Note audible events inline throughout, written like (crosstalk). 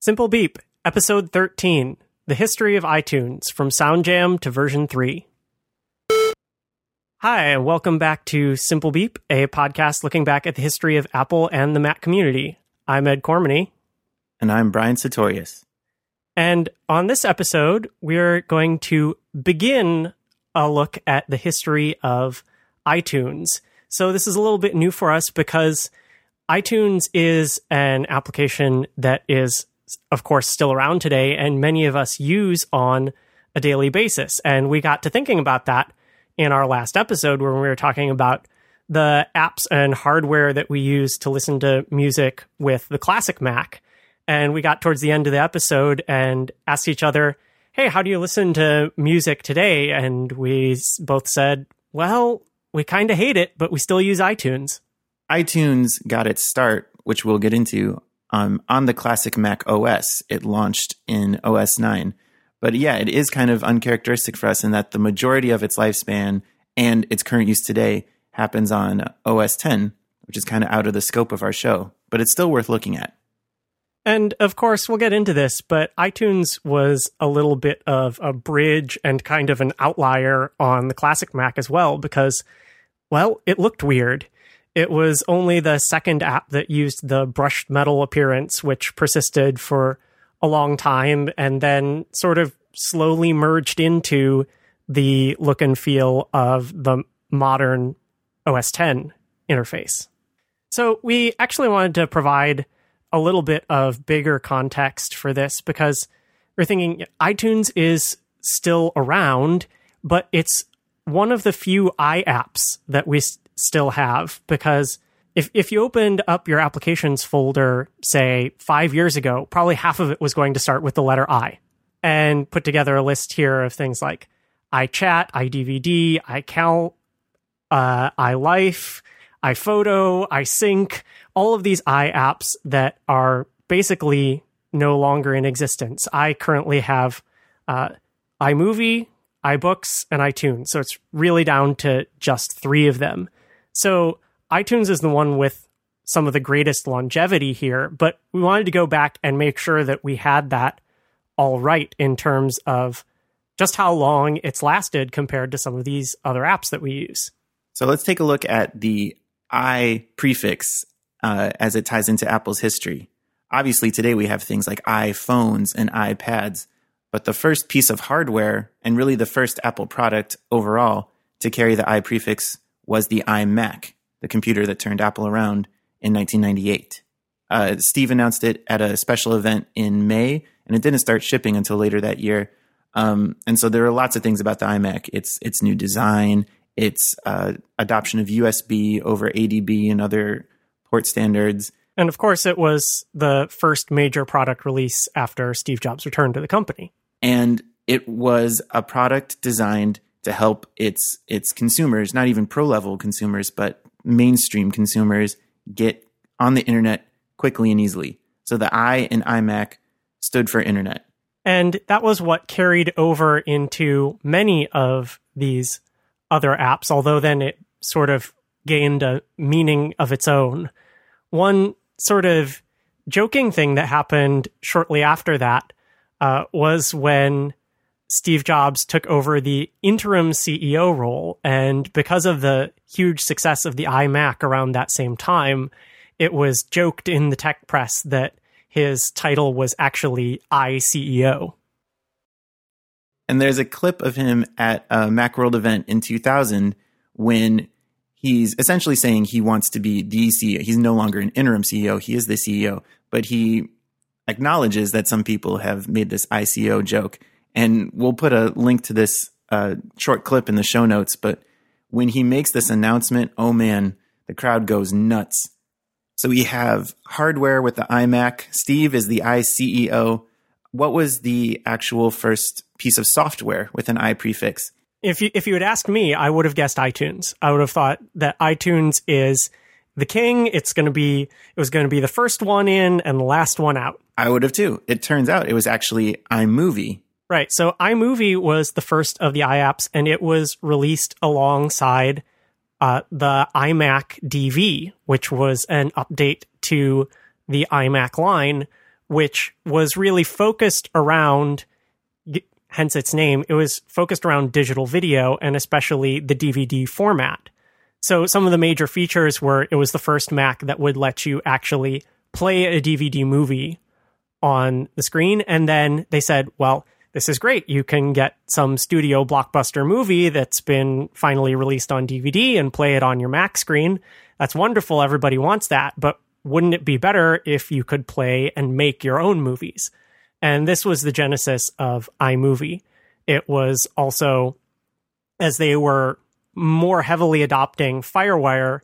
Simple Beep, Episode 13 The History of iTunes from SoundJam to version 3. Hi, and welcome back to Simple Beep, a podcast looking back at the history of Apple and the Mac community. I'm Ed Cormany. And I'm Brian Satorius. And on this episode, we're going to begin a look at the history of iTunes. So this is a little bit new for us because iTunes is an application that is, of course, still around today, and many of us use on a daily basis. And we got to thinking about that in our last episode when we were talking about the apps and hardware that we use to listen to music with the classic Mac. And we got towards the end of the episode and asked each other, Hey, how do you listen to music today? And we both said, Well, we kind of hate it, but we still use iTunes iTunes got its start, which we'll get into, um, on the classic Mac OS. It launched in OS 9. But yeah, it is kind of uncharacteristic for us in that the majority of its lifespan and its current use today happens on OS 10, which is kind of out of the scope of our show, but it's still worth looking at. And of course, we'll get into this, but iTunes was a little bit of a bridge and kind of an outlier on the classic Mac as well, because, well, it looked weird. It was only the second app that used the brushed metal appearance, which persisted for a long time and then sort of slowly merged into the look and feel of the modern OS 10 interface. So, we actually wanted to provide a little bit of bigger context for this because we're thinking iTunes is still around, but it's one of the few i apps that we still have because if if you opened up your applications folder say 5 years ago probably half of it was going to start with the letter i and put together a list here of things like iChat, iDVD, iCal, uh, iLife, iPhoto, iSync, all of these i apps that are basically no longer in existence. I currently have uh, iMovie, iBooks, and iTunes. So it's really down to just three of them. So iTunes is the one with some of the greatest longevity here, but we wanted to go back and make sure that we had that all right in terms of just how long it's lasted compared to some of these other apps that we use. So let's take a look at the i prefix uh, as it ties into Apple's history. Obviously, today we have things like iPhones and iPads, but the first piece of hardware and really the first Apple product overall to carry the i prefix was the iMac, the computer that turned Apple around in 1998. Uh, Steve announced it at a special event in May, and it didn't start shipping until later that year. Um, and so there are lots of things about the iMac. Its its new design, its uh, adoption of USB over ADB and other port standards. And of course, it was the first major product release after Steve Jobs returned to the company. And it was a product designed to help its its consumers, not even pro level consumers, but mainstream consumers get on the internet quickly and easily. So the i in iMac stood for internet. And that was what carried over into many of these other apps, although then it sort of gained a meaning of its own. One sort of joking thing that happened shortly after that uh, was when Steve Jobs took over the interim CEO role. And because of the huge success of the iMac around that same time, it was joked in the tech press that his title was actually iCEO. And there's a clip of him at a Macworld event in 2000 when he's essentially saying he wants to be the CEO. He's no longer an interim CEO, he is the CEO, but he acknowledges that some people have made this iCEO joke and we'll put a link to this uh, short clip in the show notes. But when he makes this announcement, oh man, the crowd goes nuts. So we have hardware with the iMac. Steve is the iCEO. What was the actual first piece of software with an i prefix? If you if you had asked me, I would have guessed iTunes. I would have thought that iTunes is the king. It's going to be it was going to be the first one in and the last one out. I would have too. It turns out it was actually iMovie Right. So iMovie was the first of the iApps, and it was released alongside uh, the iMac DV, which was an update to the iMac line, which was really focused around, hence its name, it was focused around digital video and especially the DVD format. So some of the major features were it was the first Mac that would let you actually play a DVD movie on the screen. And then they said, well, this is great. You can get some studio blockbuster movie that's been finally released on DVD and play it on your Mac screen. That's wonderful. Everybody wants that. But wouldn't it be better if you could play and make your own movies? And this was the genesis of iMovie. It was also as they were more heavily adopting Firewire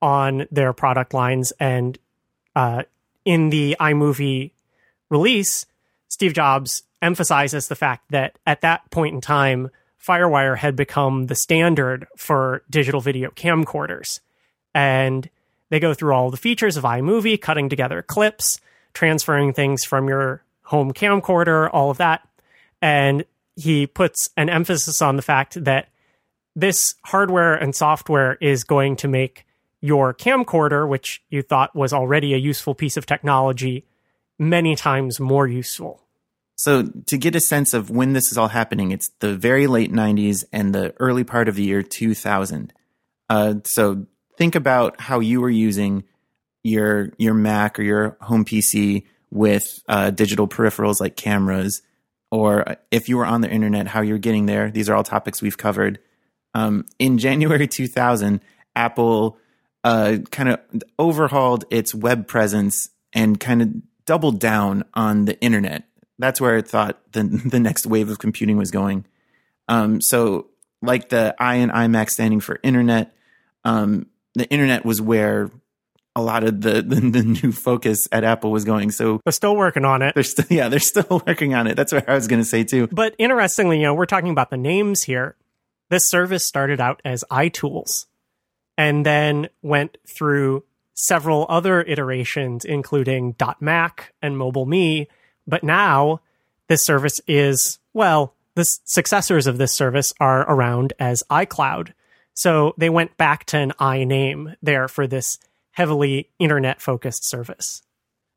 on their product lines and uh, in the iMovie release, Steve Jobs emphasizes the fact that at that point in time, Firewire had become the standard for digital video camcorders. And they go through all the features of iMovie, cutting together clips, transferring things from your home camcorder, all of that. And he puts an emphasis on the fact that this hardware and software is going to make your camcorder, which you thought was already a useful piece of technology, many times more useful. So, to get a sense of when this is all happening, it's the very late 90s and the early part of the year 2000. Uh, so, think about how you were using your your Mac or your home PC with uh, digital peripherals like cameras, or if you were on the internet, how you're getting there. These are all topics we've covered. Um, in January 2000, Apple uh, kind of overhauled its web presence and kind of doubled down on the internet. That's where it thought the (laughs) the next wave of computing was going. Um, so, like the I and iMac standing for internet, um, the internet was where a lot of the, (laughs) the, the new focus at Apple was going. So they're still working on it. They're still (laughs) yeah, they're still working on it. That's what I was going to say too. But interestingly, you know, we're talking about the names here. This service started out as iTools and then went through several other iterations, including .Mac and MobileMe. But now this service is, well, the successors of this service are around as iCloud. So they went back to an i name there for this heavily internet focused service.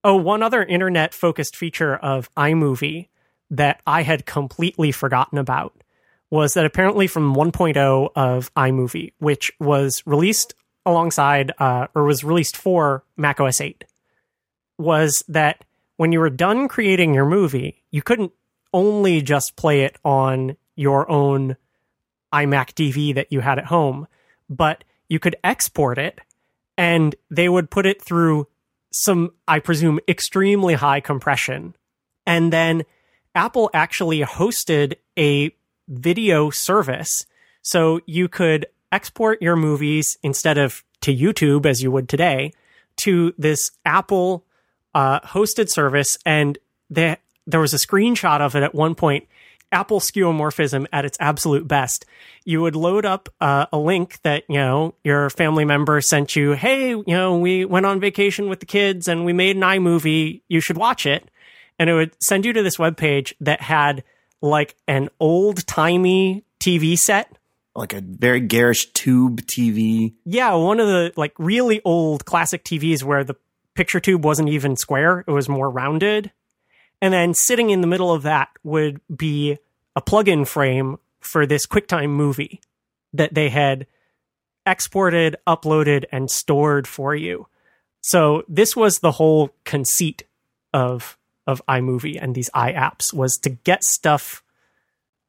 Oh, one other internet focused feature of iMovie that I had completely forgotten about was that apparently from 1.0 of iMovie, which was released alongside uh, or was released for Mac OS 8, was that when you were done creating your movie, you couldn't only just play it on your own iMac DV that you had at home, but you could export it and they would put it through some, I presume, extremely high compression. And then Apple actually hosted a video service. So you could export your movies instead of to YouTube as you would today to this Apple uh, hosted service. And there was a screenshot of it at one point. Apple skeuomorphism at its absolute best. You would load up uh, a link that, you know, your family member sent you. Hey, you know, we went on vacation with the kids and we made an iMovie. You should watch it. And it would send you to this web page that had like an old timey TV set. Like a very garish tube TV. Yeah, one of the like really old classic TVs where the picture tube wasn't even square, it was more rounded. And then sitting in the middle of that would be a plug-in frame for this QuickTime movie that they had exported, uploaded, and stored for you. So this was the whole conceit of of iMovie and these iApps was to get stuff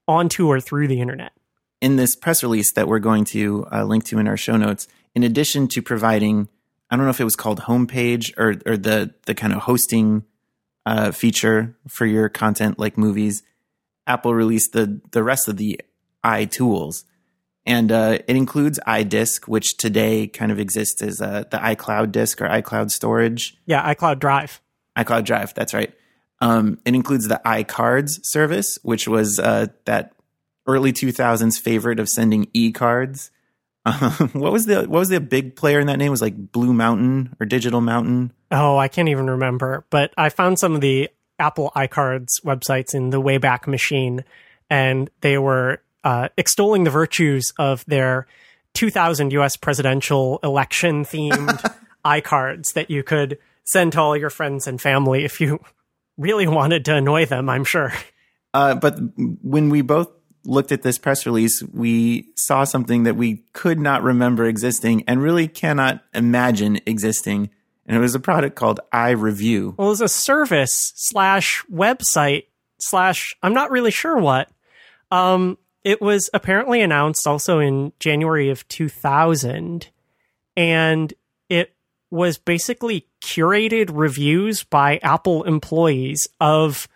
onto or through the internet. In this press release that we're going to uh, link to in our show notes, in addition to providing, I don't know if it was called homepage or or the the kind of hosting uh, feature for your content like movies, Apple released the the rest of the iTools, and uh, it includes iDisk, which today kind of exists as uh, the iCloud disk or iCloud storage. Yeah, iCloud Drive. iCloud Drive. That's right. Um, it includes the iCards service, which was uh, that early 2000s favorite of sending e-cards. Um, (laughs) what was the what was the big player in that name? It was like Blue Mountain or Digital Mountain? Oh, I can't even remember. But I found some of the Apple iCards websites in the Wayback Machine, and they were uh, extolling the virtues of their 2000 U.S. presidential election themed (laughs) iCards that you could send to all your friends and family if you (laughs) really wanted to annoy them, I'm sure. Uh, but when we both looked at this press release, we saw something that we could not remember existing and really cannot imagine existing. And it was a product called iReview. Well, it was a service slash website slash, I'm not really sure what. Um, it was apparently announced also in January of 2000. And it was basically curated reviews by Apple employees of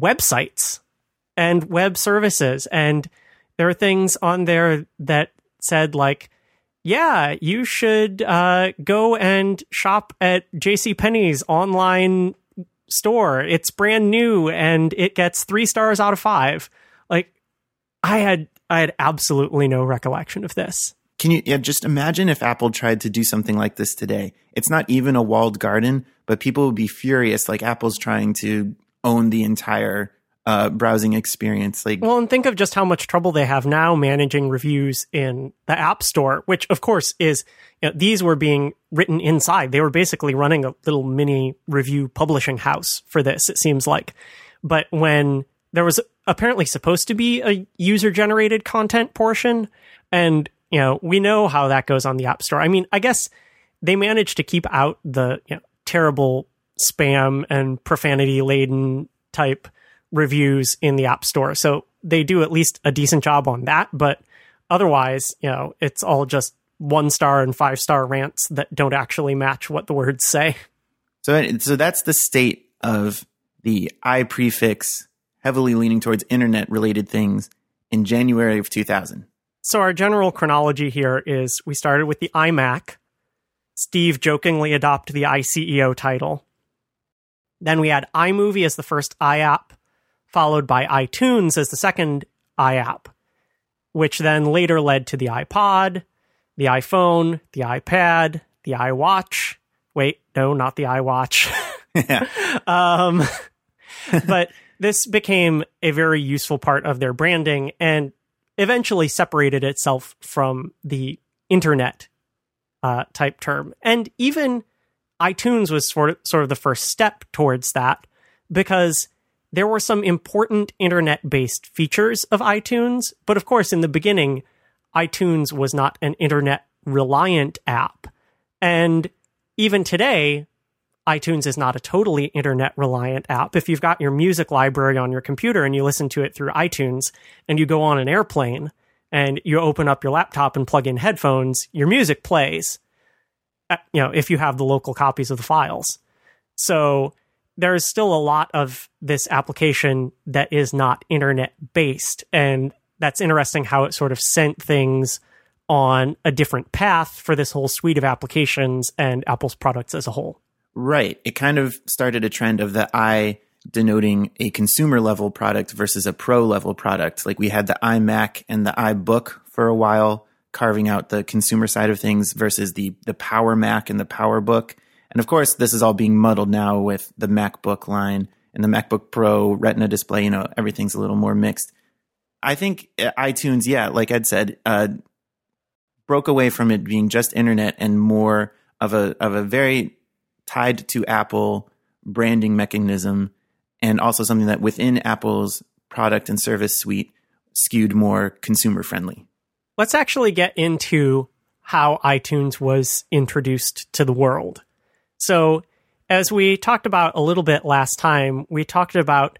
websites and web services. And there are things on there that said, like, yeah, you should uh, go and shop at JCPenney's online store. It's brand new and it gets three stars out of five. Like, I had I had absolutely no recollection of this. Can you yeah, just imagine if Apple tried to do something like this today? It's not even a walled garden, but people would be furious like Apple's trying to own the entire uh, browsing experience. Like, well, and think of just how much trouble they have now managing reviews in the App Store, which of course is you know, these were being written inside. They were basically running a little mini review publishing house for this. It seems like, but when there was apparently supposed to be a user generated content portion, and you know we know how that goes on the App Store. I mean, I guess they managed to keep out the you know, terrible spam and profanity laden type reviews in the App Store. So they do at least a decent job on that. But otherwise, you know, it's all just one star and five star rants that don't actually match what the words say. So, so that's the state of the I prefix heavily leaning towards internet related things in January of 2000. So our general chronology here is we started with the iMac. Steve jokingly adopted the iCEO title. Then we had iMovie as the first iApp followed by iTunes as the second iApp, which then later led to the iPod, the iPhone, the iPad, the iWatch. Wait, no, not the iWatch. (laughs) yeah. (laughs) um, (laughs) but this became a very useful part of their branding and eventually separated itself from the internet uh, type term. And even iTunes was sort of, sort of the first step towards that because there were some important internet based features of iTunes, but of course, in the beginning, iTunes was not an internet reliant app. And even today, iTunes is not a totally internet reliant app. If you've got your music library on your computer and you listen to it through iTunes and you go on an airplane and you open up your laptop and plug in headphones, your music plays. Uh, you know, if you have the local copies of the files. So there is still a lot of this application that is not internet based. And that's interesting how it sort of sent things on a different path for this whole suite of applications and Apple's products as a whole. Right. It kind of started a trend of the i denoting a consumer level product versus a pro level product. Like we had the iMac and the iBook for a while, carving out the consumer side of things versus the the Power Mac and the Power Book. And of course, this is all being muddled now with the MacBook line and the MacBook Pro Retina display. You know, everything's a little more mixed. I think uh, iTunes, yeah, like Ed said, uh, broke away from it being just internet and more of a of a very tied to Apple branding mechanism, and also something that within Apple's product and service suite skewed more consumer friendly. Let's actually get into how iTunes was introduced to the world. So, as we talked about a little bit last time, we talked about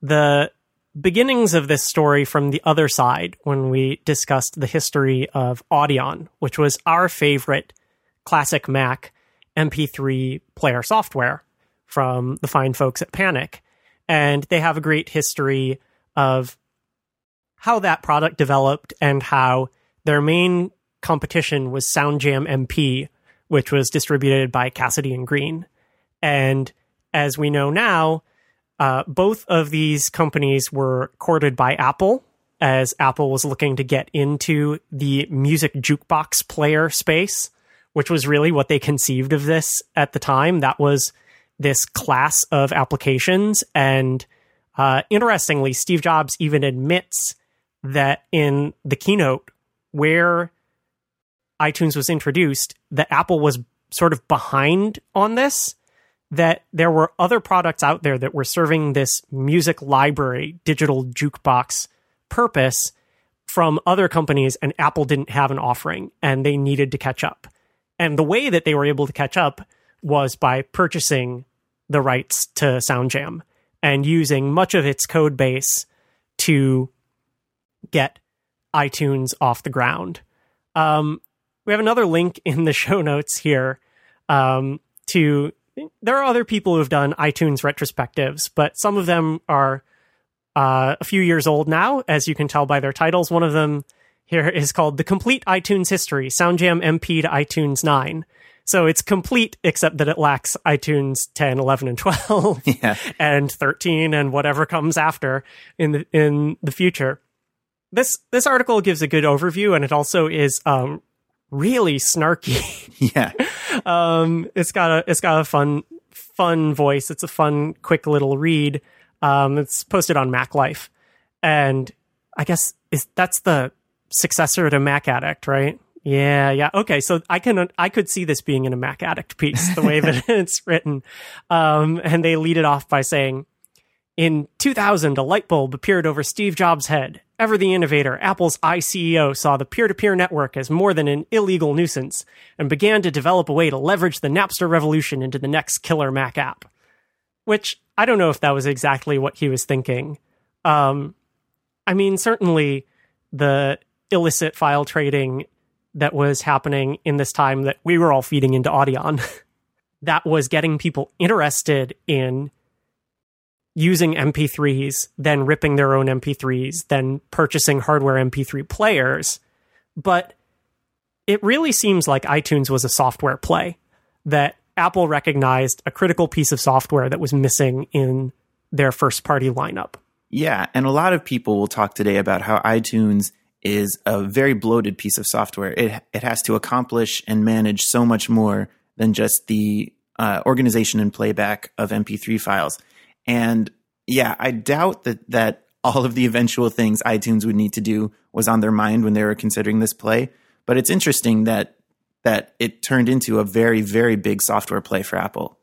the beginnings of this story from the other side when we discussed the history of Audion, which was our favorite classic Mac MP3 player software from the fine folks at Panic. And they have a great history of how that product developed and how their main competition was SoundJam MP, which was distributed by Casady and Greene. And as we know now, uh, both of these companies were courted by Apple as Apple was looking to get into the music jukebox player space, which was really what they conceived of this at the time. That was this class of applications. And uh, interestingly, Steve Jobs even admits that in the keynote where iTunes was introduced, that Apple was sort of behind on this. that there were other products out there that were serving this music library, digital jukebox purpose from other companies, and Apple didn't have an offering and they needed to catch up. And the way that they were able to catch up was by purchasing the rights to SoundJam and using much of its code base to get iTunes off the ground. Um, we have another link (laughs) in the show notes here um, to. There are other people who've done iTunes retrospectives, but some of them are uh, a few years old now, as you can tell by their titles. One of them here is called The Complete iTunes History SoundJam MP to iTunes 9. So it's complete, except that it lacks iTunes 10, 11, and 12, (laughs) Yeah. and 13, and whatever comes after in the in the future. This this article gives a good overview, and it also is um, really snarky. (laughs) Yeah. (laughs) um, it's got a it's got a fun fun voice. It's a fun, quick little read. Um, it's posted on Mac Life, and I guess is that's the successor to Mac Addict, right? Yeah, yeah. Okay, so I can I could see this being in a Mac Addict piece, the way that (laughs) it's written. Um, and they lead it off by saying, "In 2000, a light bulb appeared over Steve Jobs' head. Ever the innovator, Apple's iCEO saw the peer-to-peer network as more than an illegal nuisance and began to develop a way to leverage the Napster revolution into the next killer Mac app." Which I don't know if that was exactly what he was thinking. Um, I mean, certainly the illicit file trading that was happening in this time that we were all feeding into Audion (laughs) that was getting people interested in using MP3s, then ripping their own MP3s, then purchasing hardware MP3 players. But it really seems like iTunes was a software play that Apple recognized a critical piece of software that was missing in their first party lineup. Yeah. And a lot of people will talk today about how iTunes is a very bloated piece of software. It, it has to accomplish and manage so much more than just the uh, organization and playback of MP3 files. And yeah, I doubt that, that all of the eventual things iTunes would need to do was on their mind when they were considering this play. But it's interesting that that it turned into a very, very big software play for Apple.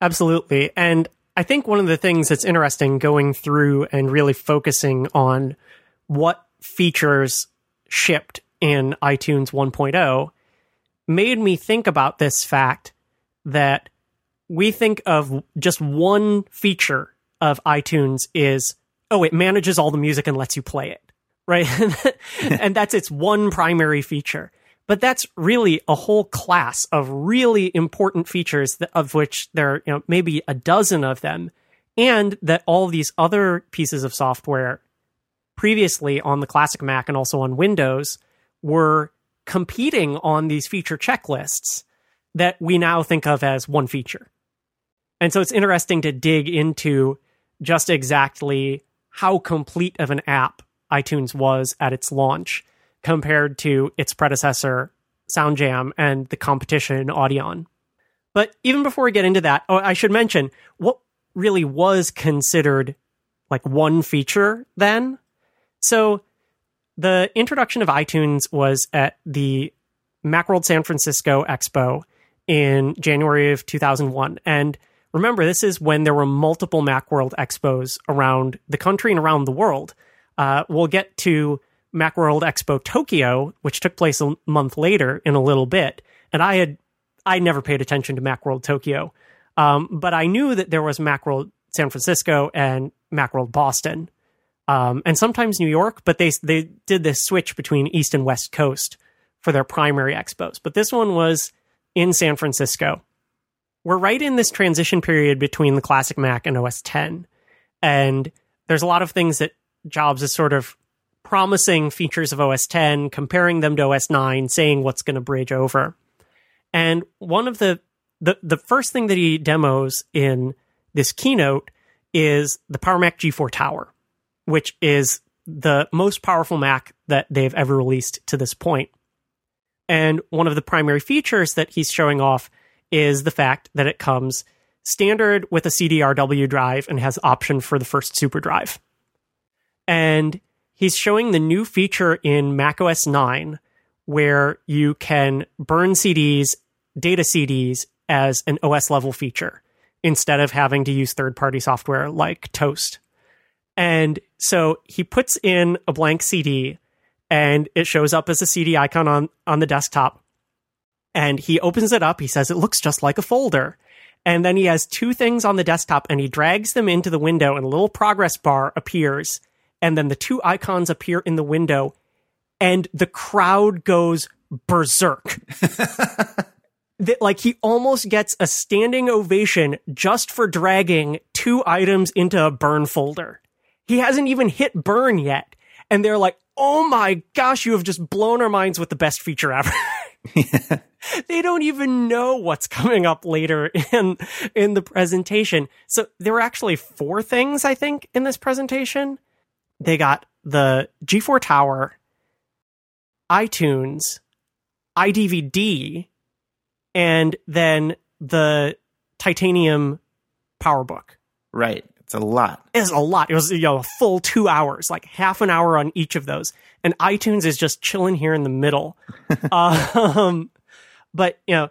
Absolutely. And I think one of the things that's interesting going through and really focusing on what features shipped in iTunes 1.0 made me think about this fact that we think of just one feature of iTunes is oh it manages all the music and lets you play it right? (laughs) And that's its one primary feature. But that's really a whole class of really important features of which there are you know maybe a dozen of them and that all these other pieces of software previously on the classic mac and also on windows were competing on these feature checklists that we now think of as one feature and so it's interesting to dig into just exactly how complete of an app itunes was at its launch compared to its predecessor, SoundJam, and the competition, Audion. But even before we get into that, oh, I should mention what really was considered like one feature then. So the introduction of iTunes was at the Macworld San Francisco Expo in January of 2001. And remember, this is when there were multiple Macworld Expos around the country and around the world. Uh, we'll get to Macworld Expo Tokyo, which took place a month later in a little bit. And I had I never paid attention to Macworld Tokyo, um, but I knew that there was Macworld San Francisco and Macworld Boston, um, and sometimes New York. But they they did this switch between East and West Coast for their primary expos. But this one was in San Francisco. We're right in this transition period between the classic Mac and OS 10, and there's a lot of things that Jobs is sort of promising features of OS 10, comparing them to OS 9, saying what's going to bridge over. And one of the, the the first thing that he demos in this keynote is the Power Mac G4 Tower, which is the most powerful Mac that they've ever released to this point. And one of the primary features that he's showing off is the fact that it comes standard with a CDRW drive and has option for the first super drive. And he's showing the new feature in macOS 9 where you can burn CDs, data CDs as an OS level feature. instead of having to use third party software like Toast. And so he puts in a blank CD and it shows up as a CD icon on, on the desktop. And he opens it up. He says it looks just like a folder. And then he has two things on the desktop and he drags them into the window and a little progress bar appears. And then the two icons appear in the window and the crowd goes berserk. (laughs) that like he almost gets a standing ovation just for dragging two items into a burn folder. He hasn't even hit burn yet. And they're like, oh my gosh, you have just blown our minds with the best feature ever. (laughs) (laughs) they don't even know what's coming up later in in the presentation. So there were actually four things I think in this presentation. They got the G4 Tower, iTunes, iDVD, and then the titanium PowerBook. Right. It's a lot. It's a lot. It was you know a full two hours, like half an hour on each of those. And iTunes is just chilling here in the middle. (laughs) um, but you know,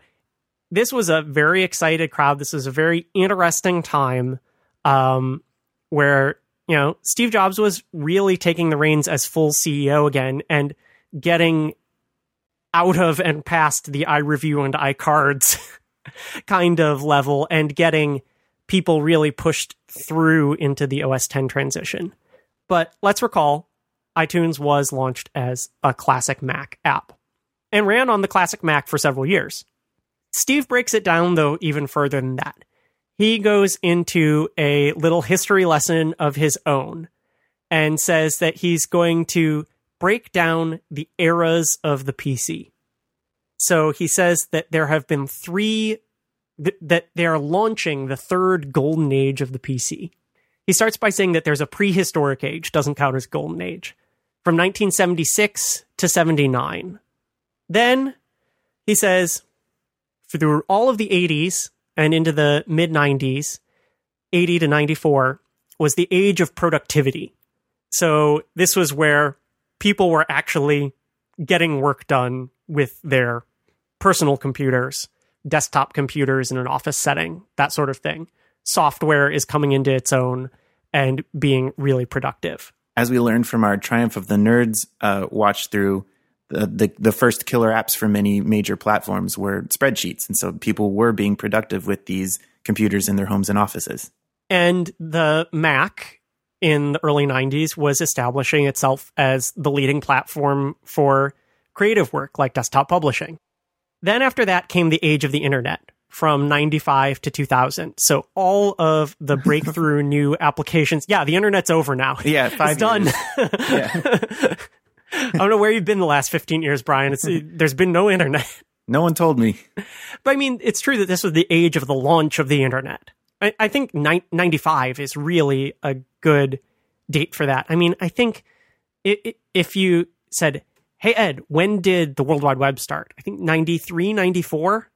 this was a very excited crowd. This was a very interesting time um, where you know Steve Jobs was really taking the reins as full CEO again and getting out of and past the iReview and iCards (laughs) kind of level and getting people really pushed through into the OS 10 transition. But let's recall iTunes was launched as a classic Mac app and ran on the classic Mac for several years. Steve breaks it down, though, even further than that. He goes into a little history lesson of his own and says that he's going to break down the eras of the PC. So he says that there have been three th- that they are launching the third golden age of the PC. He starts by saying that there's a prehistoric age, doesn't count as golden age, from 1976 to 79. Then he says through all of the 80s and into the mid 90s, 80 to 94 was the age of productivity. So this was where people were actually getting work done with their personal computers desktop computers in an office setting, that sort of thing. Software is coming into its own and being really productive. As we learned from our Triumph of the Nerds uh, watch through, the, the, the first killer apps for many major platforms were spreadsheets, and so people were being productive with these computers in their homes and offices. And the Mac in the early 90s was establishing itself as the leading platform for creative work like desktop publishing. Then after that came the age of the internet from 95 to 2000. So all of the (laughs) breakthrough new applications. Yeah, the internet's over now. (laughs) Yeah, it's done. yeah. (laughs) I don't know where you've been the last 15 years, Brian. It's, there's been no internet. No one told me. But I mean, it's true that this was the age of the launch of the internet. I, I think ni- 95 is really a good date for that. I mean, I think it, it, if you said, hey ed when did the world wide web start? I think 93 94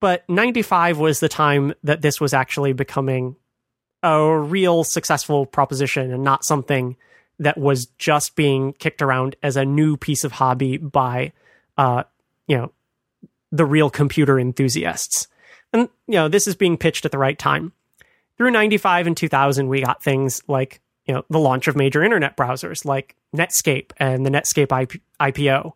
but 95 was the time that this was actually becoming a real successful proposition and not something that was just being kicked around as a new piece of hobby by uh, you know the real computer enthusiasts. And you know this is being pitched at the right time. Through 95 and 2000 we got things like you know the launch of major internet browsers like Netscape and the Netscape IP, IPO,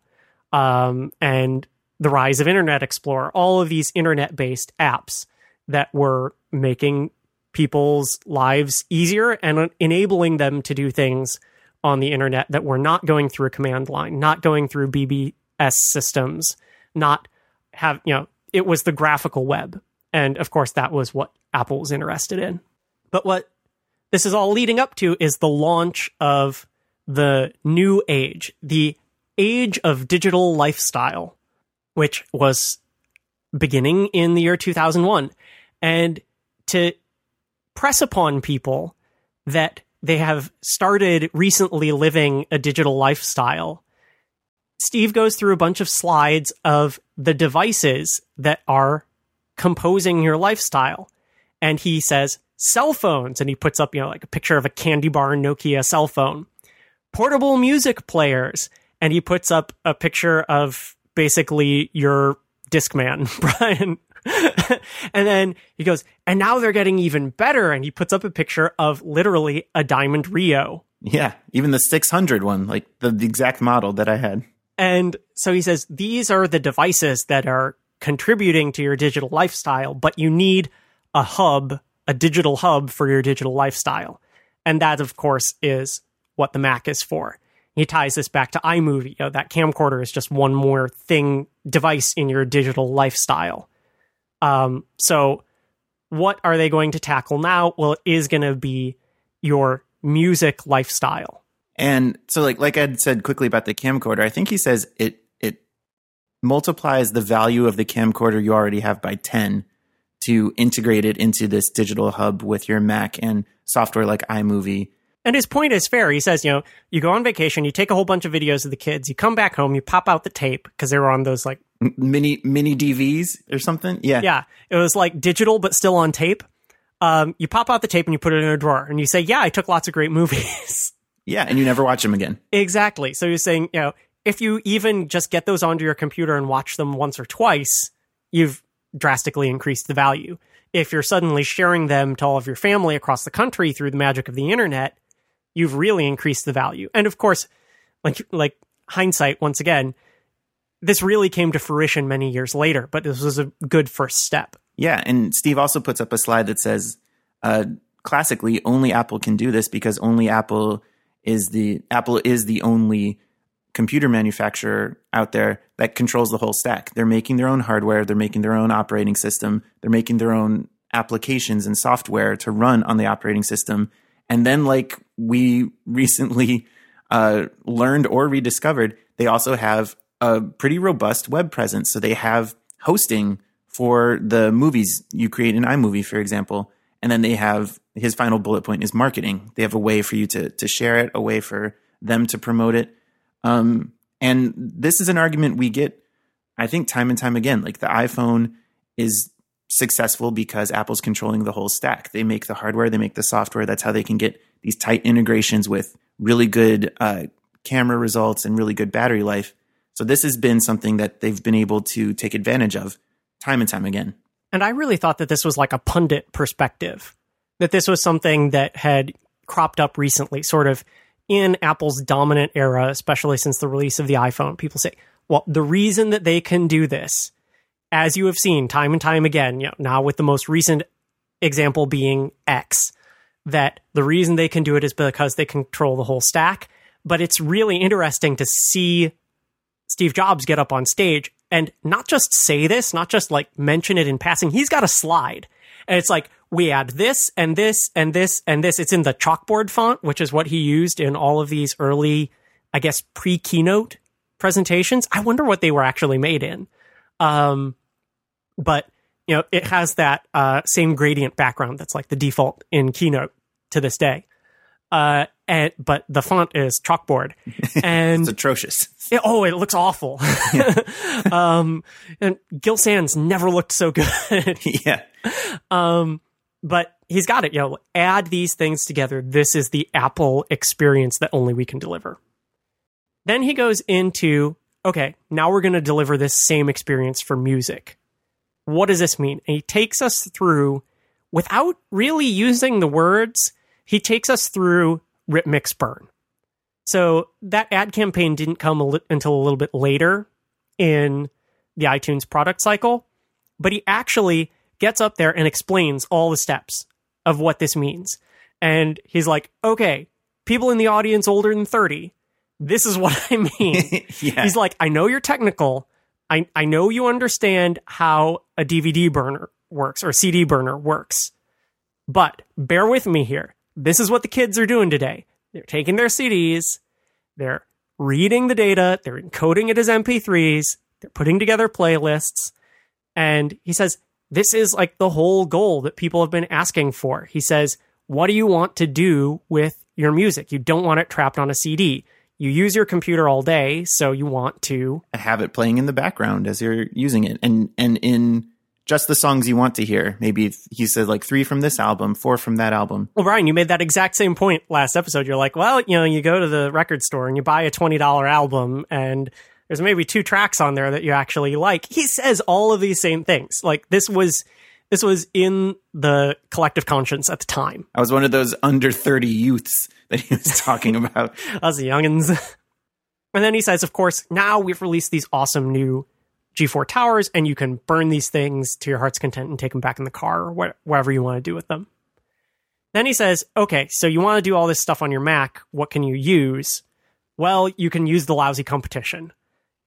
um, and the rise of Internet Explorer. All of these internet-based apps that were making people's lives easier and enabling them to do things on the internet that were not going through a command line, not going through BBS systems, not have you know it was the graphical web, and of course that was what Apple was interested in. But what this is all leading up to is the launch of the new age, the age of digital lifestyle, which was beginning in the year 2001. And to press upon people that they have started recently living a digital lifestyle, Steve goes through a bunch of slides of the devices that are composing your lifestyle. And he says, cell phones. And he puts up, you know, like a picture of a candy bar Nokia cell phone, portable music players. And he puts up a picture of basically your Discman, (laughs) Brian. and then he goes, and now they're getting even better. And he puts up a picture of literally a Diamond Rio. Yeah, even the 600 one, like the, the exact model that I had. And so he says, these are the devices that are contributing to your digital lifestyle, but you need a hub, a digital hub for your digital lifestyle. And that, of course, is what the Mac is for. He ties this back to iMovie. You know, that camcorder is just one more thing, device in your digital lifestyle. Um, so, what are they going to tackle now? Well, it is going to be your music lifestyle. And so, like like Ed said quickly about the camcorder, I think he says it it multiplies the value of the camcorder you already have by ten to integrate it into this digital hub with your Mac and software like iMovie. And his point is fair. He says, you know, you go on vacation, you take a whole bunch of videos of the kids, you come back home, you pop out the tape because they were on those like mini mini DVs or something. Yeah, yeah, it was like digital but still on tape. Um, you pop out the tape and you put it in a drawer, and you say, "Yeah, I took lots of great (laughs) movies." yeah, and you never watch them again. exactly. So you're saying, you know, if you even just get those onto your computer and watch them once or twice, you've drastically increase the value. If you're suddenly sharing them to all of your family across the country through the magic of the internet, you've really increased the value. And of course, like like hindsight once again, this really came to fruition many years later, but this was a good first step. Yeah, and Steve also puts up a slide that says uh, classically only Apple can do this because only Apple is the Apple is the only computer manufacturer out there that controls the whole stack. They're making their own hardware, they're making their own operating system, they're making their own applications and software to run on the operating system. And then, like we (laughs) recently uh, learned or rediscovered, they also have a pretty robust web presence. So they have hosting for the movies you create in iMovie, for example. And then they have his final bullet point is marketing. They have a way for you to to share it, a way for them to promote it. Um, and this is an argument we get, I think, time and time again. Like the iPhone is successful because Apple's controlling the whole stack. They make the hardware, they make the software. That's how they can get these tight integrations with really good uh, camera results and really good battery life. So this has been something that they've been able to take advantage of time and time again. And I really thought that this was like a pundit perspective, that this was something that had cropped up recently, sort of in Apple's dominant era, especially since the release of the iPhone, people say, well, the reason that they can do this, as you have seen time and time again, you know, now with the most recent example being X, that the reason they can do it is because they control the whole stack. But it's really interesting to see Steve Jobs get up on stage and not just say this, not just like mention it in passing. He's got a slide. And it's like, we add this and this and this and this. It's in the chalkboard font, which is what he used in all of these early, I guess, pre keynote presentations. I wonder what they were actually made in. Um, but you know, it has that uh, same gradient background that's like the default in Keynote to this day. Uh, and but the font is chalkboard, (laughs) and it's atrocious. (laughs) It, oh, it looks awful. (laughs) um, and Gill Sans never looked so good. yeah. Um, but he's got it. You know, add these things together. This is the Apple experience that only we can deliver. Then he goes into okay, now we're going to deliver this same experience for music. What does this mean? And he takes us through, without really using the words, he takes us through rip mix burn. So that ad campaign didn't come li- until a little bit later in the iTunes product cycle, but he actually gets up there and explains all the steps of what this means. And he's like, okay, people in the audience older than 30, this is what (laughs) I mean. (laughs) yeah. He's like, I know you're technical. I, I know you understand how a DVD burner works or CD burner works, but bear with me here. This is what the kids are doing today. They're taking their CDs, they're reading the data, they're encoding it as MP3s, they're putting together playlists. And he says, this is like the whole goal that people have been asking for. He says, What do you want to do with your music? You don't want it trapped on a CD. You use your computer all day, so you want to have it playing in the background as you're using it. And and in just the songs you want to hear. Maybe he said like three from this album, four from that album. Well, Brian, you made that exact same point last episode. You're like, well, you know, you go to the record store and you buy a $20 album and there's maybe two tracks on there that you actually like. He says all of these same things. Like this was this was in the collective conscience at the time. I was one of those under 30 youths that he was talking (laughs) about. Us youngins. and then he says, of course, now we've released these awesome new G4 towers, and you can burn these things to your heart's content and take them back in the car or wh- whatever you want to do with them. Then he says, okay, so you want to do all this stuff on your Mac. What can you use? Well, you can use the lousy competition.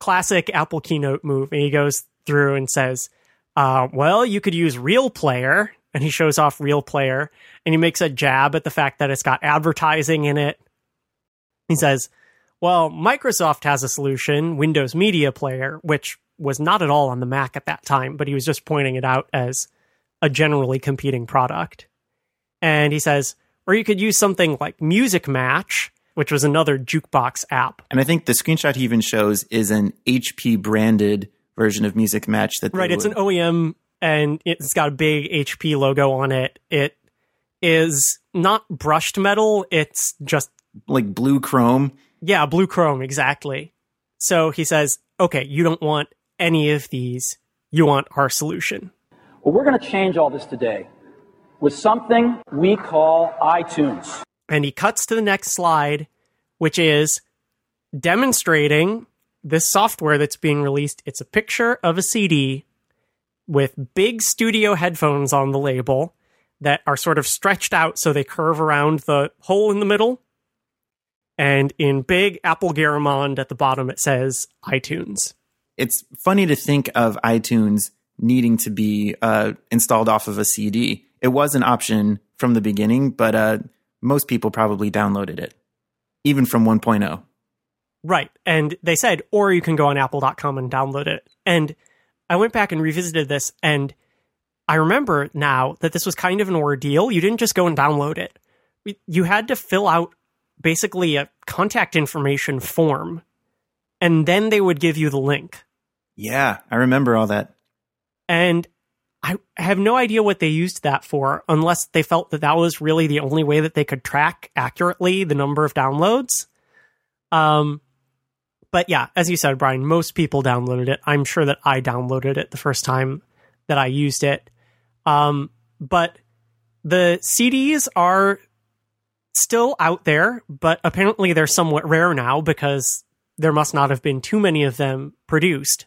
Classic Apple keynote move. And he goes through and says, uh, well, you could use Real Player. And he shows off Real Player and he makes a jab at the fact that it's got advertising in it. He says, well, Microsoft has a solution, Windows Media Player, which was not at all on the Mac at that time, but he was just pointing it out as a generally competing product. And he says, or you could use something like Music Match, which was another jukebox app. And I think the screenshot he even shows is an HP branded version of Music Match that Right, it's an OEM and it's got a big HP logo on it. It is not brushed metal, it's just like blue chrome. Yeah, blue chrome, exactly. So he says, okay, you don't want any of these. You want our solution. Well, we're going to change all this today with something we call iTunes. And he cuts to the next slide, which is demonstrating this software that's being released. It's a picture of a CD with big studio headphones on the label that are sort of stretched out so they curve around the hole in the middle. And in big Apple Garamond at the bottom, it says iTunes. It's funny to think of iTunes needing to be uh, installed off of a CD. It was an option from the beginning, but uh, most people probably downloaded it, even from 1.0. Right. And they said, or you can go on apple.com and download it. And I went back and revisited this, and I remember now that this was kind of an ordeal. You didn't just go and download it, you had to fill out basically a contact information form, and then they would give you the link. Yeah, I remember all that. And I have no idea what they used that for, unless they felt that that was really the only way that they could track accurately the number of downloads. Um, but yeah, as you said, Brian, most people downloaded it. I'm sure that I downloaded it the first time that I used it. Um, but the CDs are still out there, but apparently they're somewhat rare now because there must not have been too many of them produced.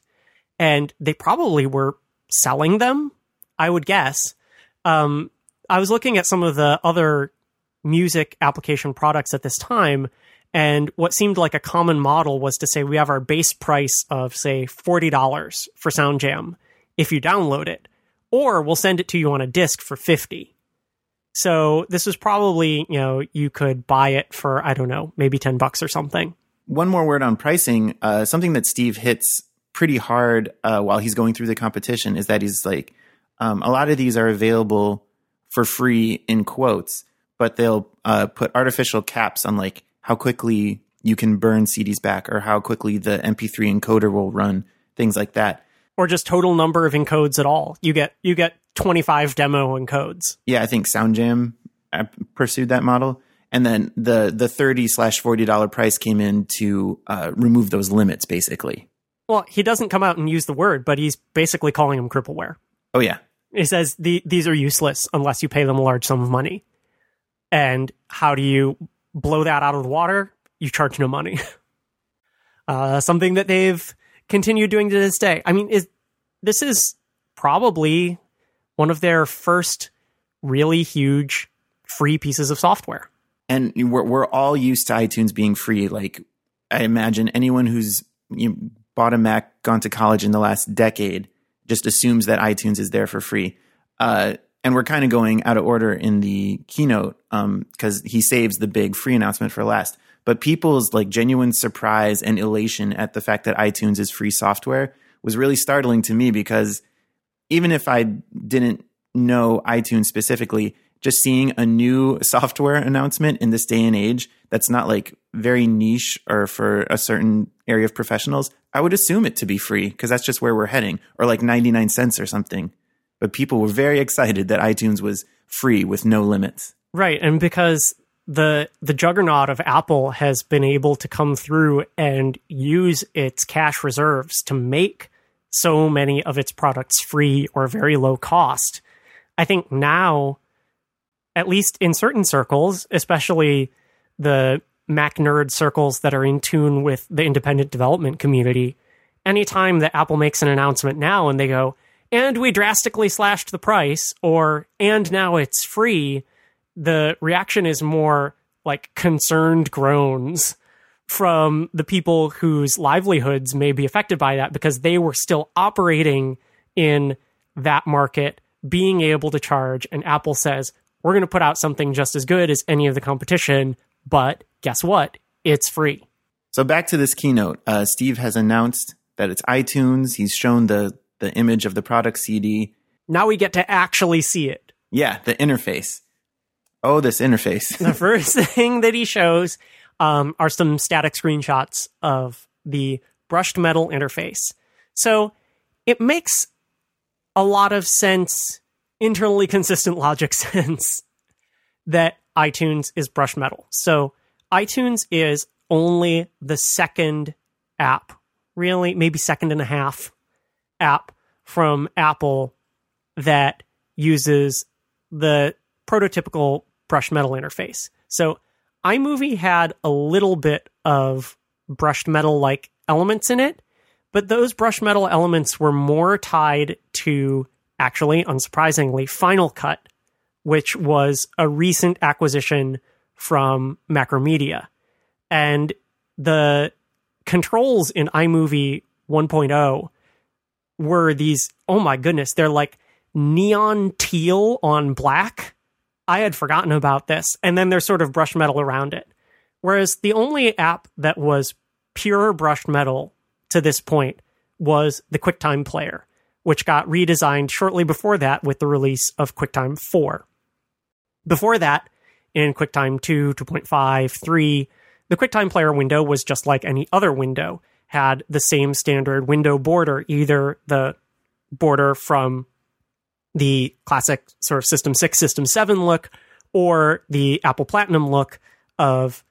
And they probably were selling them, I would guess. Um, I was looking at some of the other music application products at this time, and what seemed like a common model was to say we have our base price of, say, $40 for SoundJam if you download it, or we'll send it to you on a disc for 50 so this was probably, you know, you could buy it for, I don't know, maybe 10 bucks or something. One more word on pricing. Uh, something that Steve hits pretty hard uh, while he's going through the competition is that he's like, um, a lot of these are available for free in quotes, but they'll uh, put artificial caps on like how quickly you can burn CDs back or how quickly the MP3 encoder will run, things like that. Or just total number of encodes at all. You get you get 25 demo encodes. Yeah, I think SoundJam pursued that model. And then the the 30 slash $40 price came in to uh, remove those limits, basically. Well, he doesn't come out and use the word, but he's basically calling them crippleware. Oh, yeah. He says the, these are useless unless you pay them a large sum of money. And how do you blow that out of the water? You charge no money. (laughs) uh, something that they've continued doing to this day. I mean, is this is probably one of their first really huge free pieces of software. And we're we're all used to iTunes being free. Like I imagine anyone who's you know, bought a Mac, gone to college in the last decade, just assumes that iTunes is there for free. Uh, and we're kind of going out of order in the keynote because um, he saves the big free announcement for last. But people's like genuine surprise and elation at the fact that iTunes is free software was really startling to me because even if I didn't know iTunes specifically, just seeing a new (laughs) software announcement in this day and age that's not like very niche or for a certain area of professionals, I would assume it to be free because that's just where we're heading, or like 99 cents or something. But people were very excited that iTunes was free with no limits. Right. And because the the juggernaut of Apple has been able to come through and use its cash reserves to make so many of its products free or very low cost. I think now, at least in certain circles, especially the Mac nerd circles that are in tune with the independent development community, anytime that Apple makes an announcement now and they go, and we drastically slashed the price, or and now it's free, the reaction is more like concerned groans from the people whose livelihoods may be affected by that because they were still operating in that market, being able to charge. And Apple says, we're going to put out something just as good as any of the competition, but guess what? It's free. So back to this keynote, uh, Steve has announced that it's iTunes. He's shown the the image of the product CD. Now we get to actually see it. Yeah, the interface. Oh, this interface. the (laughs) first thing that he shows um, are some static screenshots of the brushed metal interface. So it makes a lot of sense, internally consistent (laughs) logic sense, that iTunes is brushed metal. So iTunes is only the second app, really, maybe second and a half app from Apple that uses the prototypical brushed metal interface. So iMovie had a little bit of brushed metal like elements in it, but those brushed metal elements were more tied to actually, unsurprisingly, Final Cut, which was a recent acquisition from Macromedia. And the controls in iMovie 1.0 were these, oh my goodness, they're like neon teal on black. I had forgotten about this. And then there's sort of brushed metal around it. Whereas the only app that was pure brushed metal to this point was the QuickTime Player, which got redesigned shortly before that with the release of QuickTime 4. Before that, in QuickTime 2, 2.5, 3, the QuickTime Player window was just like any other window had the same standard window border, either the border from the classic sort of System 6, System 7 look, or the Apple Platinum look of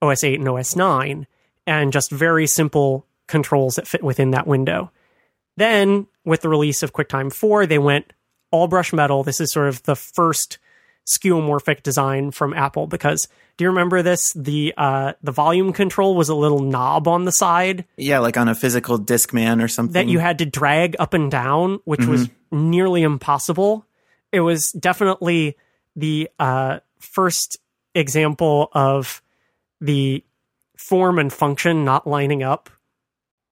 OS 8 and OS 9, and just very simple controls that fit within that window. Then, with the release of QuickTime 4, they went all brush metal. This is sort of the first skeuomorphic design from Apple because do you remember this? The uh, the volume control was a little knob on the side. Yeah, like on a physical Discman or something. That you had to drag up and down, which mm-hmm. was nearly impossible. It was definitely the uh, first example of the form and function not lining up,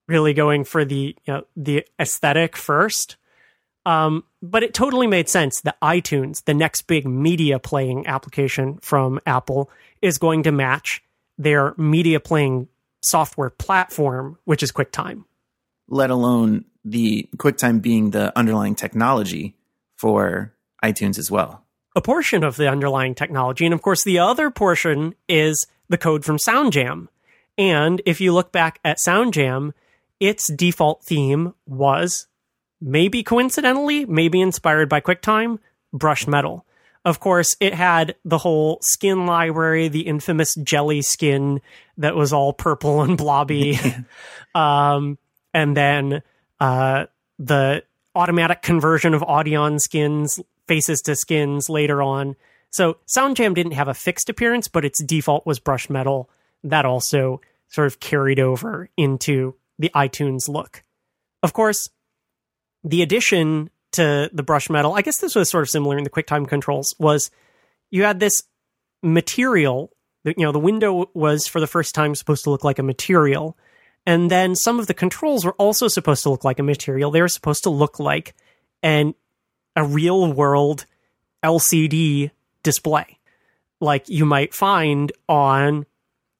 really going for the you know, the aesthetic first. Um, but it totally made sense that iTunes, the next big media playing application from Apple, is going to match their media playing software platform, which is QuickTime. Let alone the QuickTime being the underlying technology for iTunes as well. A portion of the underlying technology. And of course, the other portion is the code from SoundJam. And if you look back at SoundJam, its default theme was maybe coincidentally, maybe inspired by QuickTime, brushed metal. Of course, it had the whole skin library, the infamous jelly skin that was all purple and blobby. (laughs) um, and then uh, the automatic conversion of Audion skins, faces to skins later on. So SoundJam didn't have a fixed appearance, but its default was brushed metal. That also sort of carried over into the iTunes look. Of course, the addition to the brush metal, I guess this was sort of similar in the QuickTime controls, was you had this material. that, You know, the window was for the first time supposed to look like a material. And then some of the controls were also supposed to look like a material. They were supposed to look like an a real world LCD display, like you might find on,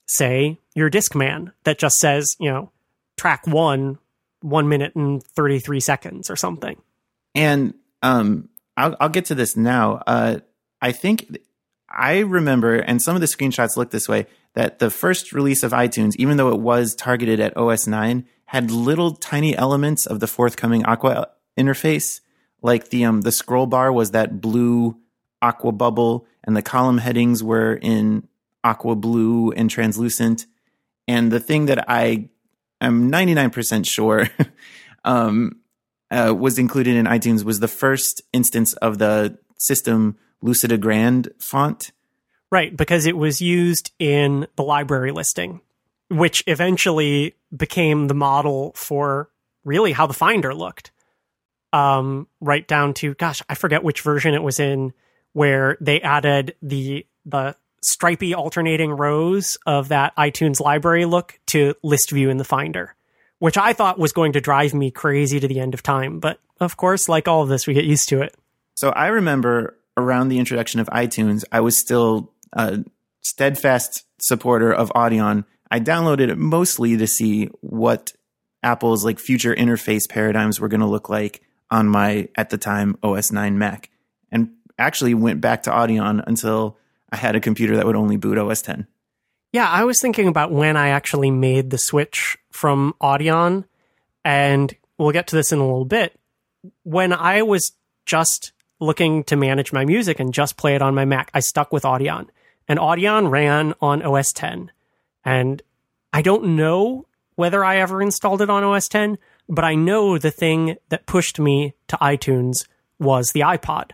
say, your Discman that just says, you know, track one one minute and 33 seconds or something. And um, I'll, I'll get to this now. Uh, I think I remember, and some of the screenshots look this way, that the first release of iTunes, even though it was targeted at OS 9, had little tiny elements of the forthcoming Aqua interface. Like the um, the scroll bar was that blue aqua bubble, and the column headings were in aqua blue and translucent. And the thing that I am 99% sure (laughs) um, uh, was included in iTunes was the first instance of the system Lucida Grande font. Right, because it was used in the library listing, which eventually became the model for really how the Finder looked. Um, right down to gosh, I forget which version it was in, where they added the the stripy alternating rows of that iTunes library look to list view in the Finder, which I thought was going to drive me crazy to the end of time. But of course, like all of this, we get used to it. So I remember around the introduction of iTunes, I was still a steadfast supporter of Audion. I downloaded it mostly to see what Apple's like future interface paradigms were going to look like on my at the time OS 9 Mac, and actually went back to Audion until I had a computer that would only boot OS 10. Yeah, I was thinking about when I actually made the switch from Audion, and we'll get to this in a little bit. When I was just looking to manage my music and just play it on my Mac, I stuck with Audion. And Audion ran on OS 10. And I don't know whether I ever installed it on OS 10, but I know the thing that pushed me to iTunes was the iPod.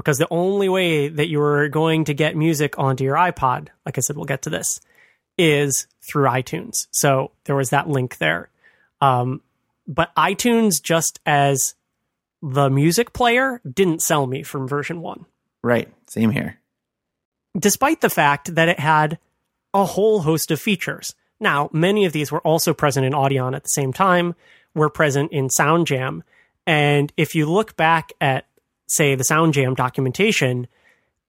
Because the only way that you were going to get music onto your iPod, like I said, we'll get to this, is through iTunes. So there was that link there. Um, but iTunes, just as the music player, didn't sell me from version one. Right. Same here. Despite the fact that it had a whole host of features. Now, many of these were also present in Audion at the same time, were present in SoundJam. And if you look back at, say, the SoundJam documentation,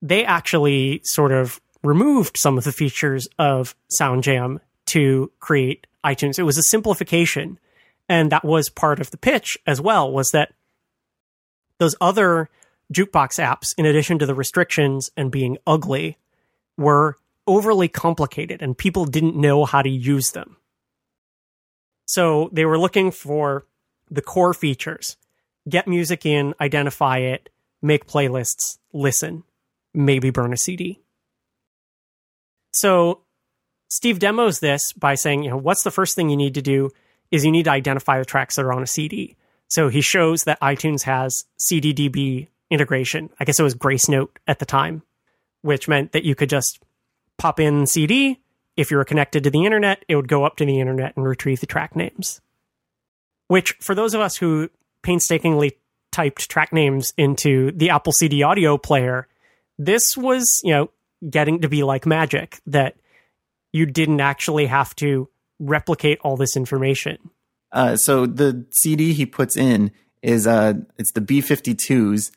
they actually sort of removed some of the features of SoundJam to create iTunes. It was a simplification. And that was part of the pitch as well, was that those other jukebox apps, in addition to the restrictions and being ugly, were overly complicated and people didn't know how to use them. So they were looking for the core features get music in, identify it, make playlists, listen, maybe burn a CD. So Steve demos this by saying, you know, what's the first thing you need to do is you need to identify the tracks that are on a CD. So he shows that iTunes has CDDB integration. I guess it was Gracenote at the time, which meant that you could just pop in CD. If you were connected to the internet, it would go up to the internet and retrieve the track names. Which, for those of us who painstakingly typed track names into the Apple CD audio player, this was, you know, getting to be like magic that you didn't actually have to replicate all this information. Uh, so the CD he puts in is uh, it's the B52s,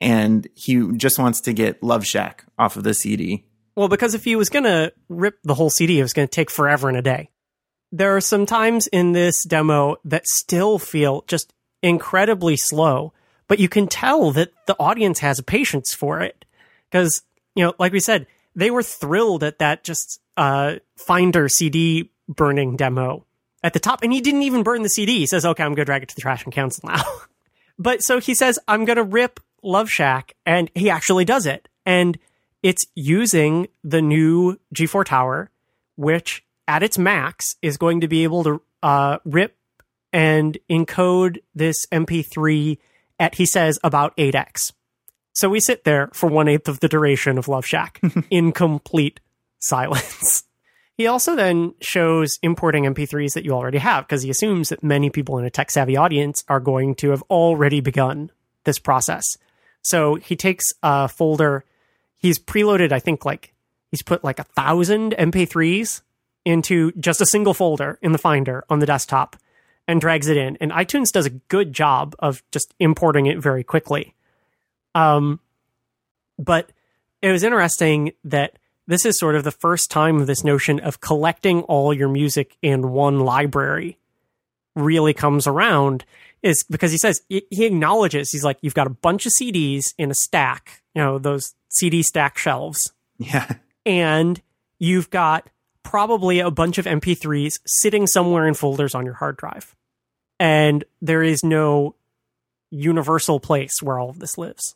and he just wants to get Love Shack off of the CD. Well, because if he was going to rip the whole CD, it was going to take forever and a day. There are some times in this demo that still feel just incredibly slow, but you can tell that the audience has a patience for it. Because, you know, like we said, they were thrilled at that just uh, Finder CD burning demo at the top. And he didn't even burn the CD. He says, okay, I'm to drag it to the trash and cancel now. (laughs) but so he says, I'm to rip Love Shack. And he actually does it. And it's using the new G4 Tower, which at its max is going to be able to uh, rip and encode this MP3 at, he says, about 8x. So we sit there for one eighth of the duration of Love Shack (laughs) in complete silence. (laughs) He also then shows importing MP3s that you already have because he assumes that many people in a tech savvy audience are going to have already begun this process. So he takes a folder he's preloaded, I think like he's put like a thousand MP3s into just a single folder in the Finder on the desktop and drags it in. And iTunes does a good job of just importing it very quickly. Um, but it was interesting that this is sort of the first time this notion of collecting all your music in one library really comes around is because he says he acknowledges he's like you've got a bunch of CDs in a stack, you know, those CD stack shelves. Yeah. And you've got probably a bunch of MP3s sitting somewhere in folders on your hard drive. And there is no universal place where all of this lives.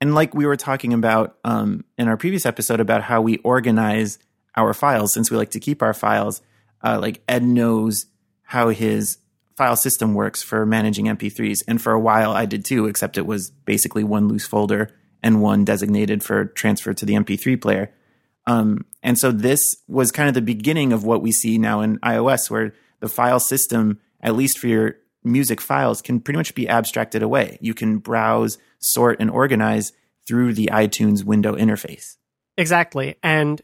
And like we were talking about um, in our previous episode about how we organize our files, since we like to keep our files, uh, like Ed knows how his file system works for managing MP3s. And for a while I did too, except it was basically one loose folder and one designated for transfer to the MP3 player. Um, and so this was kind of the beginning of what we see now in iOS, where the file system, at least for your music files, can pretty much be abstracted away. You can browse, sort, and organize through the iTunes window interface. Exactly. And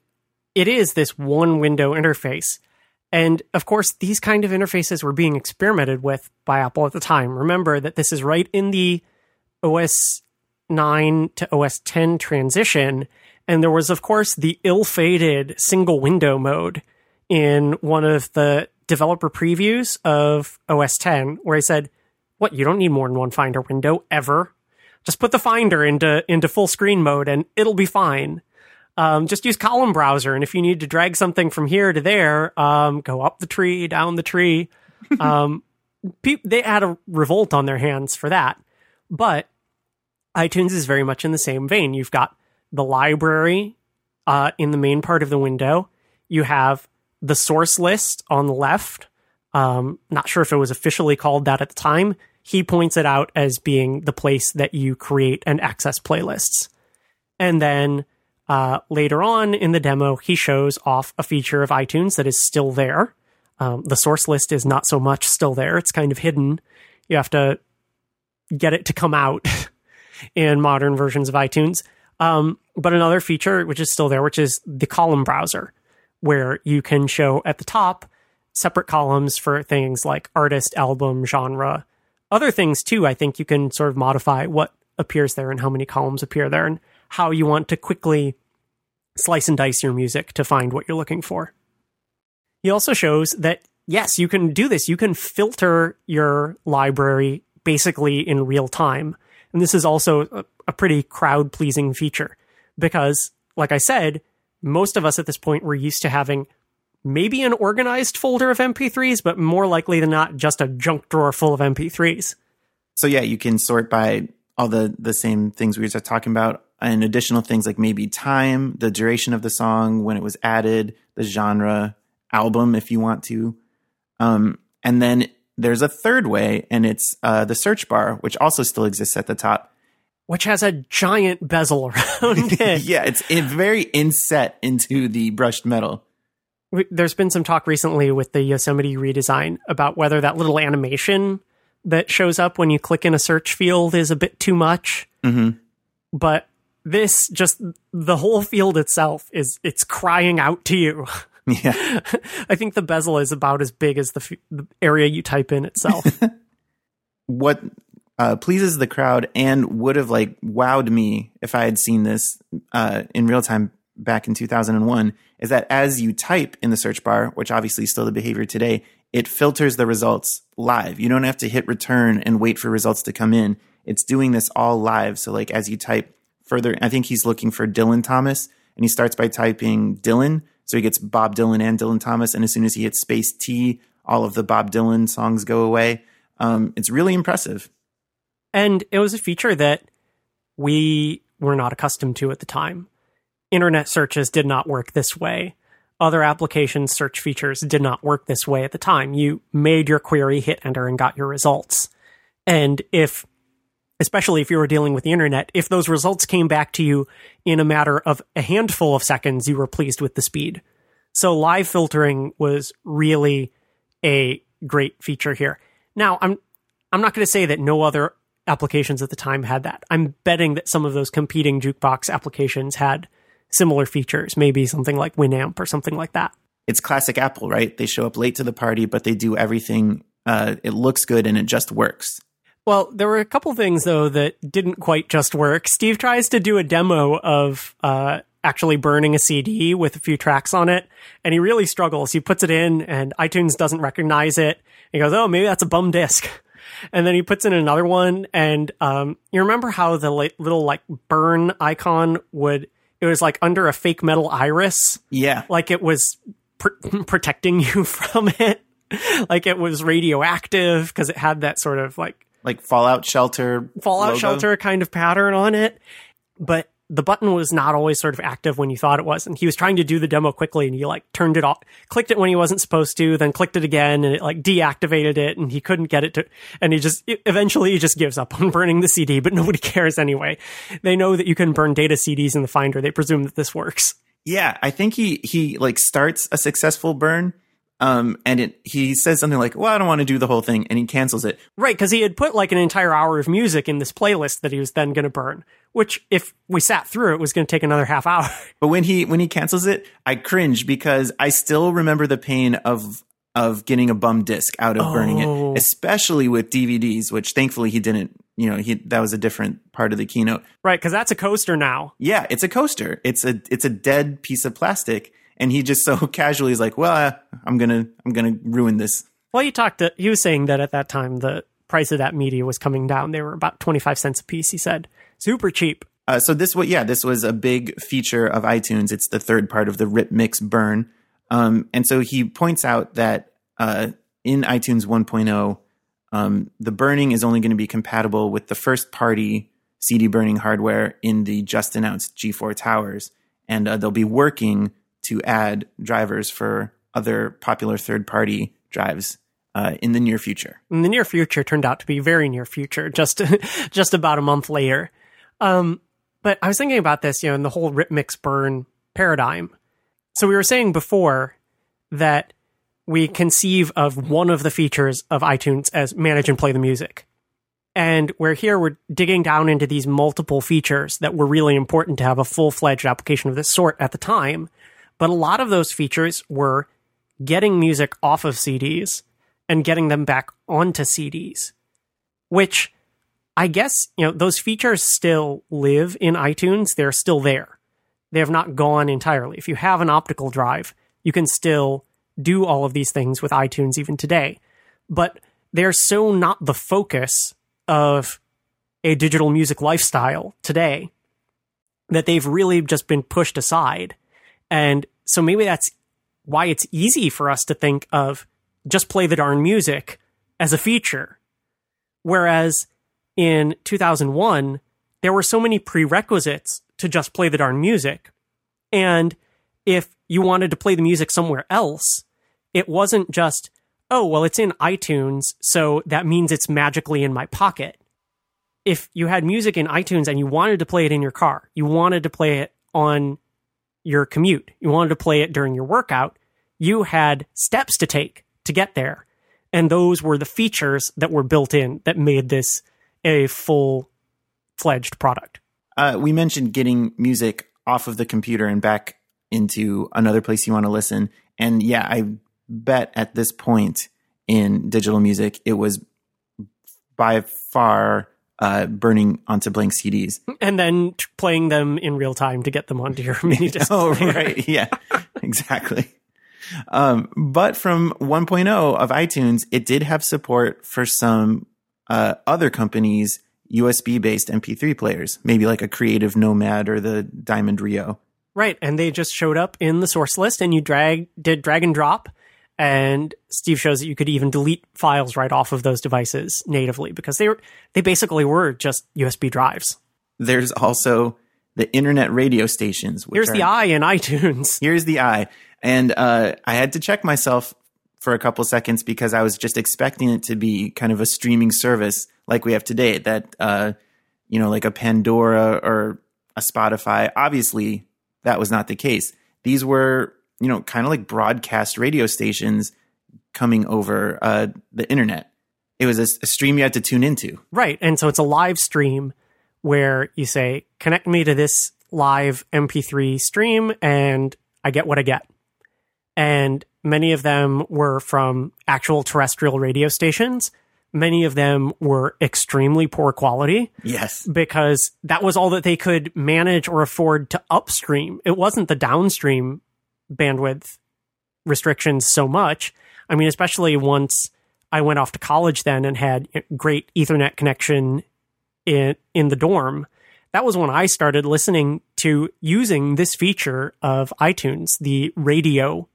it is this one window interface. And of course, these kind of interfaces were being experimented with by Apple at the time. Remember that this is right in the OS 9 to OS 10 transition. And there was, of course, the ill fated single window mode in one of the developer previews of OS 10, where I said, What, you don't need more than one Finder window ever? Just put the Finder into, into full screen mode and it'll be fine. Um, just use column browser. And if you need to drag something from here to there, um, go up the tree, down the tree. (laughs) Um, pe- they had a revolt on their hands for that. But iTunes is very much in the same vein. You've got the library uh, in the main part of the window. You have the source list on the left. Um, not sure if it was officially called that at the time. He points it out as being the place that you create and access playlists. And then uh, later on in the demo, he shows off a feature of iTunes that is still there. Um, the source list is not so much still there, it's kind of hidden. You have to get it to come out (laughs) in modern versions of iTunes. Um, but another feature, which is still there, which is the column browser, where you can show at the top separate columns for things like artist, album, genre. Other things too, I think you can sort of modify what appears there and how many columns appear there. And how you want to quickly slice and dice your music to find what you're looking for. He also shows that, yes, you can do this. You can filter your library basically in real time. And this is also a, a pretty crowd pleasing feature because, like I said, most of us at this point were used to having maybe an organized folder of MP3s, but more likely than not, just a junk drawer full of MP3s. So, yeah, you can sort by all the, the same things we were just talking about and additional things like maybe time, the duration of the song, when it was added, the genre, album, if you want to. Um, and then there's a third way, and it's uh, the search bar, which also still exists at the top. Which has a giant bezel (laughs) around (laughs) it. yeah, it's very inset into the brushed metal. There's been some talk recently with the Yosemite redesign about whether that little animation that shows up when you click in a search field is a bit too much. Mm-hmm. But this just the whole field itself is it's crying out to you. (laughs) Yeah. I think the bezel is about as big as the, f- the area you type in itself. what uh, pleases the crowd and would have like wowed me if I had seen this uh, in real time back in 2001 is that as you type in the search bar, which obviously is still the behavior today, it filters the results live. You don't have to hit return and wait for results to come in. It's doing this all live. So like as you type further, I think he's looking for Dylan Thomas and he starts by typing Dylan. So he gets Bob Dylan and Dylan Thomas. And as soon as he hits space T, all of the Bob Dylan songs go away. Um, it's really impressive. And it was a feature that we were not accustomed to at the time. Internet searches did not work this way. Other application search features did not work this way at the time. You made your query, hit enter, and got your results. And if especially if you were dealing with the internet, if those results came back to you in a matter of a handful of seconds, you were pleased with the speed. So live filtering was really a great feature here. Now, I'm I'm not going to say that no other applications at the time had that. I'm betting that some of those competing jukebox applications had similar features, maybe something like Winamp or something like that. It's classic Apple, right? They show up late to the party, but they do everything. Uh, it looks good and it just works. Well, there were a couple things though that didn't quite just work. Steve tries to do a demo of uh, actually burning a CD with a few tracks on it, and he really struggles. He puts it in, and iTunes doesn't recognize it. He goes, "Oh, maybe that's a bum disc." (laughs) And then he puts in another one, and um, you remember how the little like burn icon would? It was like under a fake metal iris. Yeah, like it was pr- (laughs) protecting you (laughs) from it. like it was radioactive because it had that sort of like like Fallout Shelter, Fallout logo. Shelter kind of pattern on it. But the button was not always sort of active when you thought it was. And he was trying to do the demo quickly and he like turned it off, clicked it when he wasn't supposed to, then clicked it again and it like deactivated it and he couldn't get it to, and he just, eventually he just gives up on (laughs) burning the CD, but nobody (laughs) cares anyway. They know that you can burn data CDs in the Finder. They presume that this works. Yeah, I think he he like starts a successful burn um, and it, he says something like, "Well, I don't want to do the whole thing," and he cancels it. Right, because he had put like an entire hour of music in this playlist that he was then going to burn. Which, if we sat through it, was going to take another half hour. (laughs) But when he when he cancels it, I cringe because I still remember the pain of of getting a bum disc out of oh. burning it, oh. especially with DVDs, which thankfully he didn't. You know, he that was a different part of the keynote. Right, because that's a coaster now. Yeah, it's a coaster. It's a it's a dead piece of plastic and he just so (laughs) casually is like, "Well, I'm gonna I'm gonna ruin this." Well, he talked. To, he was saying that at that time the price of that media was coming down. They were about twenty five cents a piece. He said, super cheap. Uh, so this was yeah, this was a big feature of iTunes. It's the third part of the rip mix burn, um, and so he points out that uh, in iTunes 1.0, um, the burning is only going to be compatible with the first party CD burning hardware in the just announced G4 towers, and uh, they'll be working to add drivers for other popular third party drives uh, in the near future. In the near future turned out to be very near future, (laughs) just just about a month later. Um, but I was thinking about this, you know, in the whole rip mix burn paradigm. So we were saying before that we conceive of one of the features of iTunes as manage and play the music. And we're here, we're digging down into these multiple features that were really important to have a full fledged application of this sort at the time. But a lot of those features were getting music off of CDs and getting them back onto CDs, which I guess, you know, those features still live in iTunes. They're still there. They have not gone entirely. If you have an optical drive, you can still do all of these things with iTunes even today. But they're so not the focus of a digital music lifestyle today that they've really just been pushed aside and so maybe that's why it's easy for us to think of just play the darn music as a feature. Whereas in 2001, there were so many prerequisites to just play the darn music. And if you wanted to play the music somewhere else, it wasn't just, oh, well, it's in iTunes, so that means it's magically in my pocket. If you had music in iTunes and you wanted to play it in your car, you wanted to play it on your commute, you wanted to play it during your workout, you had steps to take to get there. And those were the features that were built in that made this a full fledged product. Uh, we mentioned getting music off of the computer and back into another place you want to listen. And yeah, I bet at this point in digital music, it was by far uh, burning onto blank CDs and then playing them in real time to get them onto your (laughs) mini (laughs) disc. oh, (laughs) right, yeah, exactly. Um, but from 1.0 of iTunes, it did have support for some uh, other companies' USB based MP3 players, maybe like a Creative Nomad or the Diamond Rio. Right, and they just showed up in the source list, and you drag did drag and drop and Steve shows that you could even delete files right off of those devices natively because they were they basically were just USB drives. There's also the internet radio stations. Here's are, the I in iTunes. (laughs) Here's the I, and uh, I had to check myself for a couple seconds because I was just expecting it to be kind of a streaming service like we have today. That uh, you know, like a Pandora or a Spotify. Obviously, that was not the case. These were you know, kind of like broadcast radio stations coming over uh, the internet. It was a, a stream you had to tune into. Right. And so it's a live stream where you say, connect me to this live MP3 stream, and I get what I get. And many of them were from actual terrestrial radio stations. Many of them were extremely poor quality. Yes. Because that was all that they could manage or afford to upstream. It wasn't the downstream bandwidth restrictions so much. I mean, especially once I went off to college then and had great Ethernet connection in in the dorm. That was when I started listening to using this feature of iTunes, the radio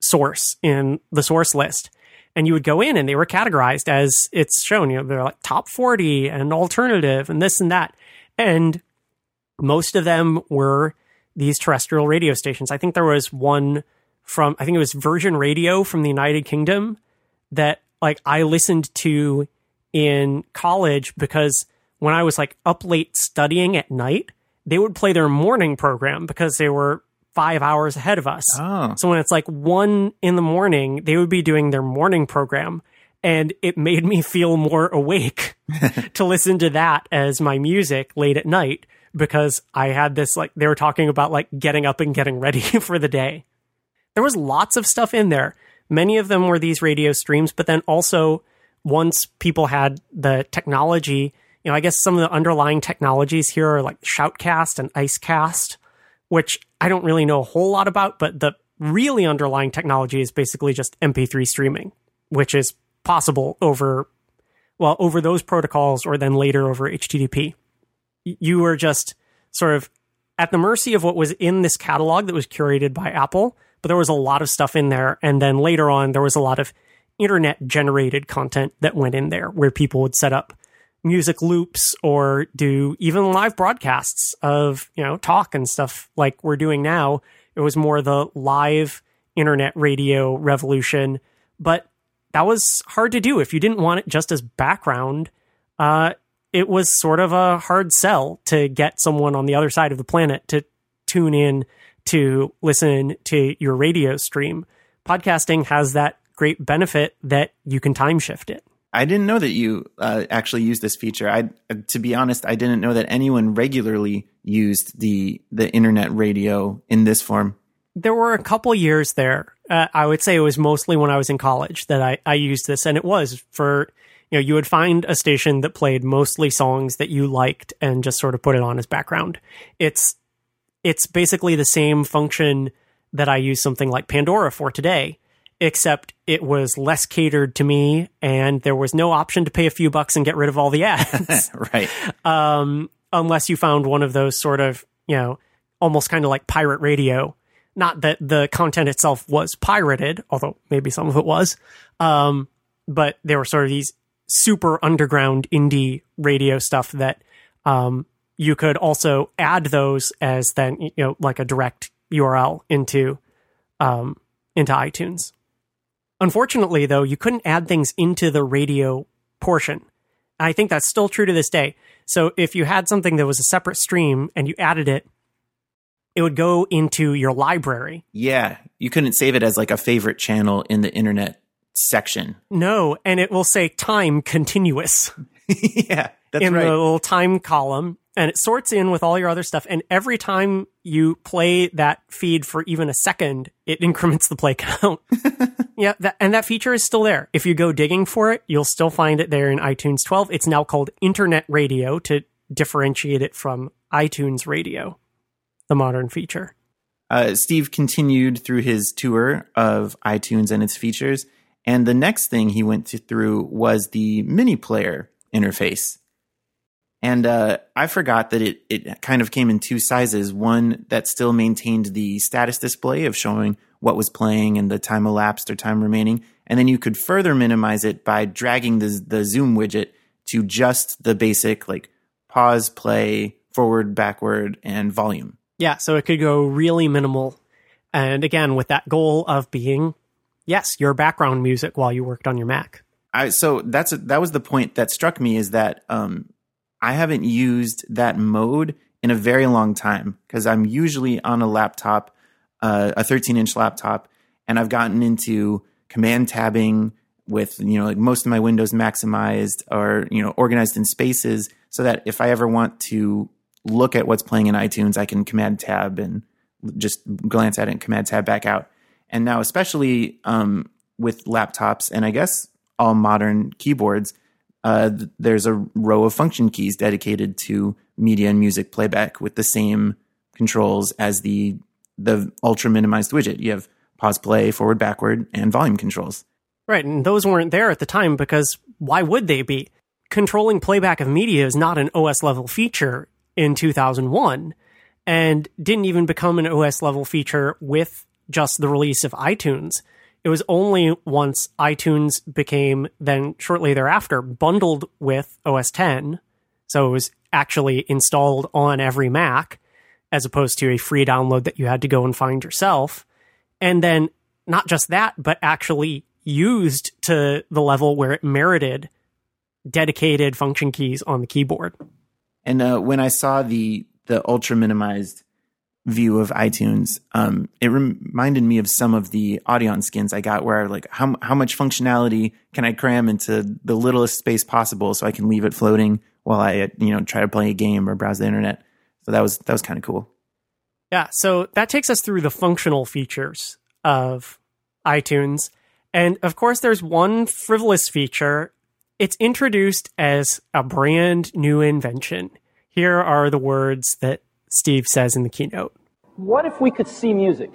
source in the source list. And you would go in and they were categorized as it's shown, you know, they're like top 40 and alternative and this and that. And most of them were these terrestrial radio stations. I think there was one from I think it was Virgin Radio from the United Kingdom that like I listened to in college because when I was like up late studying at night, they would play their morning program because they were five hours ahead of us. Oh. So when it's like one in the morning, they would be doing their morning program. And it made me feel more (laughs) awake (laughs) to listen to that as my music late at night because I had this like, they were talking about like getting up and getting ready (laughs) for the day. There was lots of stuff in there. Many of them were these radio streams, but then also once people had the technology, you know, I guess some of the underlying technologies here are like Shoutcast and Icecast, which I don't really know a whole lot about, but the really underlying technology is basically just MP3 streaming, which is possible over, well, over those protocols or then later over HTTP. You were just sort of at the mercy of what was in this catalog that was curated by Apple, but there was a lot of stuff in there. And then later on, there was a lot of internet generated content that went in there where people would set up music loops or do even live broadcasts of, you know, talk and stuff like we're doing now. It was more the live internet radio revolution, but that was hard to do if you didn't want it just as background. Uh, it was sort of a hard sell to get someone on the other side of the planet to tune in to listen to your radio stream. Podcasting has that great benefit that you can time shift it. I didn't know that you uh, actually used this feature. I, to be honest, I didn't know that anyone regularly used the the internet radio in this form. There were a couple years there. Uh, I would say it was mostly when I was in college that I, I used this, and it was for you know you would find a station that played mostly songs that you liked and just sort of put it on as background. It's it's basically the same function that I use something like Pandora for today except it was less catered to me and there was no option to pay a few bucks and get rid of all the ads. (laughs) right. Um, unless you found one of those sort of, you know, almost kind of like pirate radio. Not that the content itself was pirated, although maybe some of it was. Um, but there were sort of these super underground indie radio stuff that, um, you could also add those as then, you know, like a direct URL into, um, into iTunes. Unfortunately, though, you couldn't add things into the radio portion. I think that's still true to this day. So if you had something that was a separate stream and you added it, it would go into your library. Yeah, you couldn't save it as like a favorite channel in the internet section. No, and it will say time continuous (laughs) yeah, that's in right. the little time column and it sorts in with all your other stuff. And every time you play that feed for even a second, it (laughs) increments the play count. (laughs) yeah, that, and that feature is still there. If you go digging for it, you'll still find it there in iTunes 12. It's now called Internet Radio to differentiate it from iTunes Radio, the modern feature. Uh, Steve continued through his tour of iTunes and its features, and the next thing he went to, through was the mini player interface. And uh, I forgot that it, it kind of came in two sizes one that still maintained the status display of showing what was playing and the time elapsed or time remaining. And then you could further minimize it by dragging the, the zoom widget to just the basic like pause, play, forward, backward, and volume. Yeah, so it could go really minimal. And again, with that goal of being, yes, your background music while you worked on your Mac. I, so that's that was the point that struck me is that um, I haven't used that mode in a very long time because I'm usually on a laptop, uh, a 13 inch laptop, and I've gotten into command tabbing with you know like most of my windows maximized or you know organized in spaces so that if I ever want to look at what's playing in iTunes, I can command tab and just glance at it and command tab back out. And now, especially um, with laptops and I guess all modern keyboards, uh, th- there's a row of function keys dedicated to media and music playback with the same controls as the the ultra minimized widget. You have pause, play, forward, backward, and volume controls. Right, and those weren't there at the time because why would they be? Controlling playback of media is not an OS level feature in 2001 and didn't even become an OS level feature with just the release of iTunes. It was only once iTunes became then shortly thereafter bundled with OS 10. So it was actually installed on every Mac as opposed to a free download that you had to go and find yourself. And then not just that, but actually used to the level where it merited dedicated function keys on the keyboard. And uh, when I saw the the ultra minimized view of iTunes, um, it reminded me of some of the Audion skins I got, where like how how much functionality can I cram into the littlest space possible, so I can leave it floating while I you know try to play a game or browse the internet. So that was that was kind of cool. Yeah, so that takes us through the functional features of iTunes. And of course, there's one frivolous feature. It's introduced as a brand new invention. Here are the words that Steve says in the keynote. What if we could see music?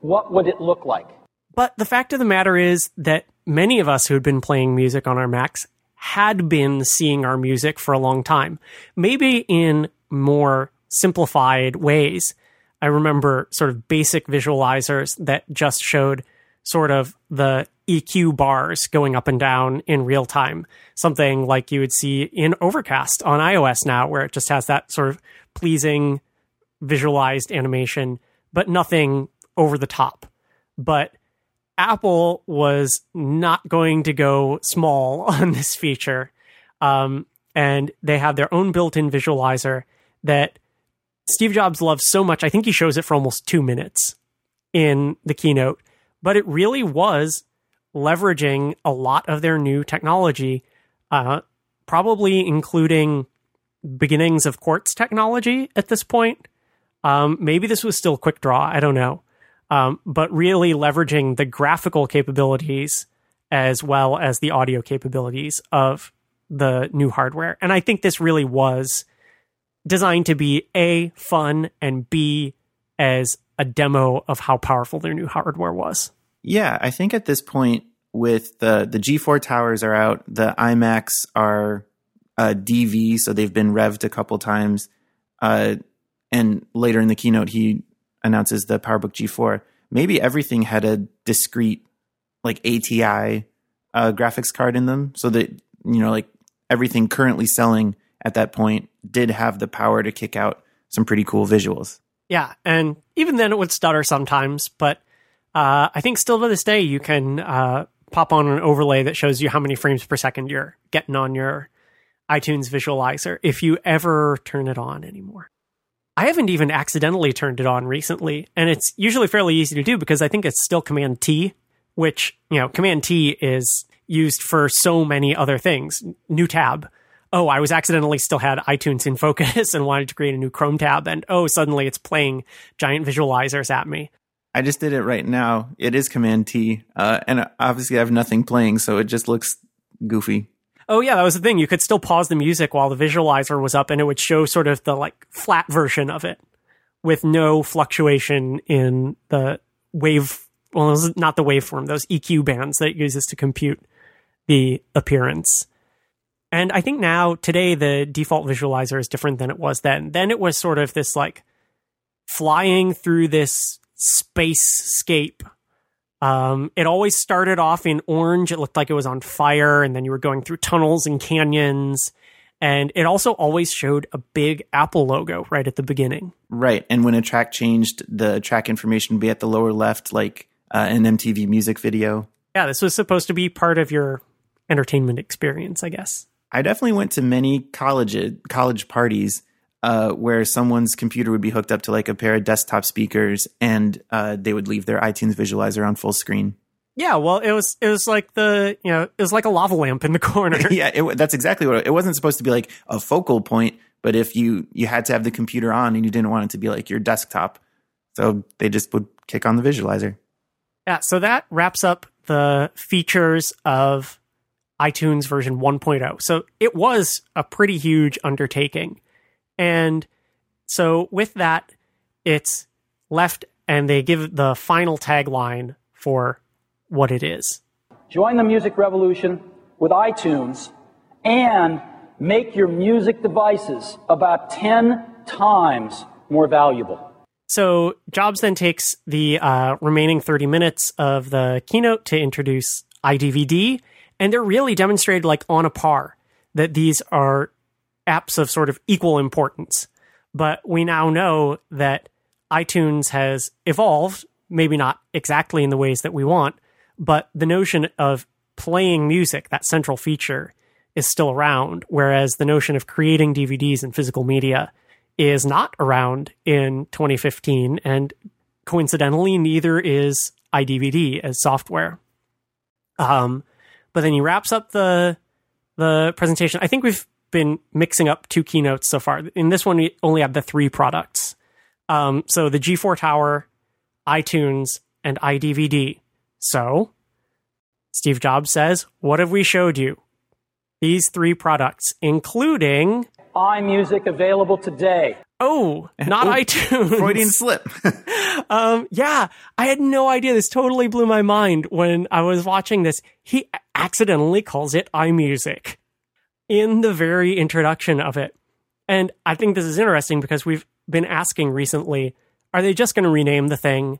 What would it look like? But the fact of the matter is that many of us who had been playing music on our Macs had been seeing our music for a long time, maybe in more simplified ways. I remember sort of basic visualizers that just showed sort of the EQ bars going up and down in real time. Something like you would see in Overcast on iOS now, where it just has that sort of pleasing visualized animation, but nothing over the top. But Apple was not going to go small (laughs) on this feature. Um, and they have their own built in visualizer that Steve Jobs loves so much. I think he shows it for almost two minutes in the keynote, but it really was leveraging a lot of their new technology, uh, probably including beginnings of quartz technology at this point. Um, maybe this was still QuickDraw. I don't know. Um, but really leveraging the graphical capabilities as well as the audio capabilities of the new hardware. And I think this really was designed to be A, fun, and B, as a demo of how powerful their new hardware was. Yeah, I think at this point, with the the G4 towers are out, the iMacs are uh, DV, so they've been revved a couple times. Uh, and later in the keynote, he announces the PowerBook G4. Maybe everything had a discrete, like ATI uh, graphics card in them, so that you know, like everything currently selling at that point did have the power to kick out some pretty cool visuals. Yeah, and even then it would stutter sometimes, but uh, I think still to this day you can uh, pop on an overlay that shows you how many frames per second you're getting on your iTunes visualizer if you ever turn it on anymore. I haven't even accidentally turned it on recently, and it's usually fairly easy to do because I think it's still Command T, which, you know, Command T is used for so many other things. New tab, oh, I was accidentally still had iTunes in focus (laughs) and wanted to create a new Chrome tab, and oh, suddenly it's playing giant visualizers at me. I just did it right now. It is Command T, uh, and obviously I have nothing playing, so it just looks goofy. Oh yeah, that was the thing. You could still pause the music while the visualizer was up, and it would show sort of the like flat version of it with no fluctuation in the wave. Well, not the waveform; those EQ bands that it uses to compute the appearance. And I think now, today, the default visualizer is different than it was then. Then it was sort of this like flying through this spacescape. Um, it always started off in orange. It looked like it was on fire, and then you were going through tunnels and canyons. And it also always showed a big Apple logo right at the beginning. Right. And when a track changed, the track information would be at the lower left, like uh, an MTV music video. Yeah, this was supposed to be part of your entertainment experience, I guess. I definitely went to many college college parties uh, where someone's computer would be hooked up to like a pair of desktop speakers, and uh, they would leave their iTunes visualizer on full screen. Yeah, well, it was it was like the you know it was like a lava lamp in the corner. (laughs) yeah, it, that's exactly what it, it wasn't supposed to be like a focal point, but if you you had to have the computer on and you didn't want it to be like your desktop, so they just would kick on the visualizer. Yeah, so that wraps up the features of iTunes version 1.0. So it was a pretty huge undertaking. And so with that, it's left and they give the final tagline for what it is. Join the music revolution with iTunes and make your music devices about 10 times more valuable. So Jobs then takes the uh, remaining 30 minutes of the keynote to introduce iDVD and they're really demonstrated like on a par that these are apps of sort of equal importance. But we now know that iTunes has evolved, maybe not exactly in the ways that we want, but the notion of playing music, that central feature, is still around, whereas the notion of creating DVDs and physical media is not around in 2015, and coincidentally, neither is iDVD as software. Um, but then he wraps up the the presentation. I think we've been mixing up two keynotes so far. In this one, we only have the three products. Um, so the G4 Tower, iTunes, and iDVD. So Steve Jobs says, What have we showed you? These three products, including iMusic available today. Oh, not Ooh, iTunes. Freudian (laughs) slip. Um, yeah, I had no idea. This totally blew my mind when I was watching this. He accidentally calls it iMusic in the very introduction of it. And I think this is interesting because we've been asking recently, are they just going to rename the thing?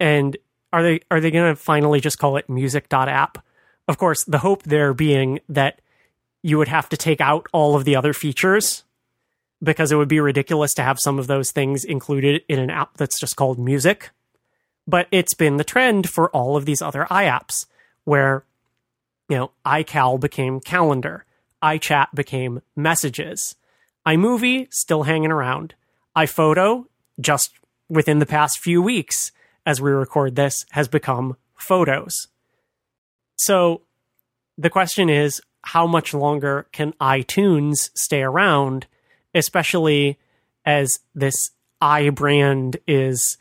And are they are they going to finally just call it music.app? Of course, the hope there being that you would have to take out all of the other features because it would be ridiculous to have some of those things included in an app that's just called music. But it's been the trend for all of these other iApps where, you know, iCal became calendar, iChat became messages, iMovie still hanging around, iPhoto just within the past few weeks as we record this has become photos. So the question is how much longer can iTunes stay around especially as this i brand is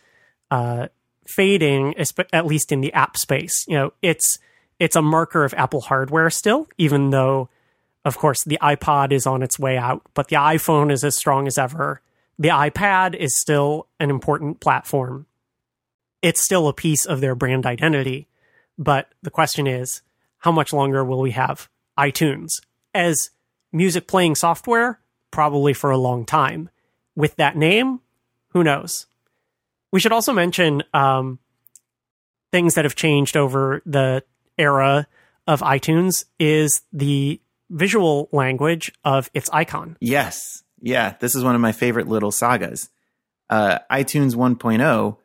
uh, fading, at least in the app space. You know, it's it's a marker of Apple hardware still, even though, of course, the iPod is on its way out, but the iPhone is as strong as ever. The iPad is still an important platform. It's still a piece of their brand identity. But the question is, how much longer will we have iTunes as music playing software? Probably for a long time. With that name, who knows? We should also mention um, things that have changed over the era of iTunes is the visual language of its icon. Yes. Yeah. This is one of my favorite little sagas. Uh, iTunes 1.0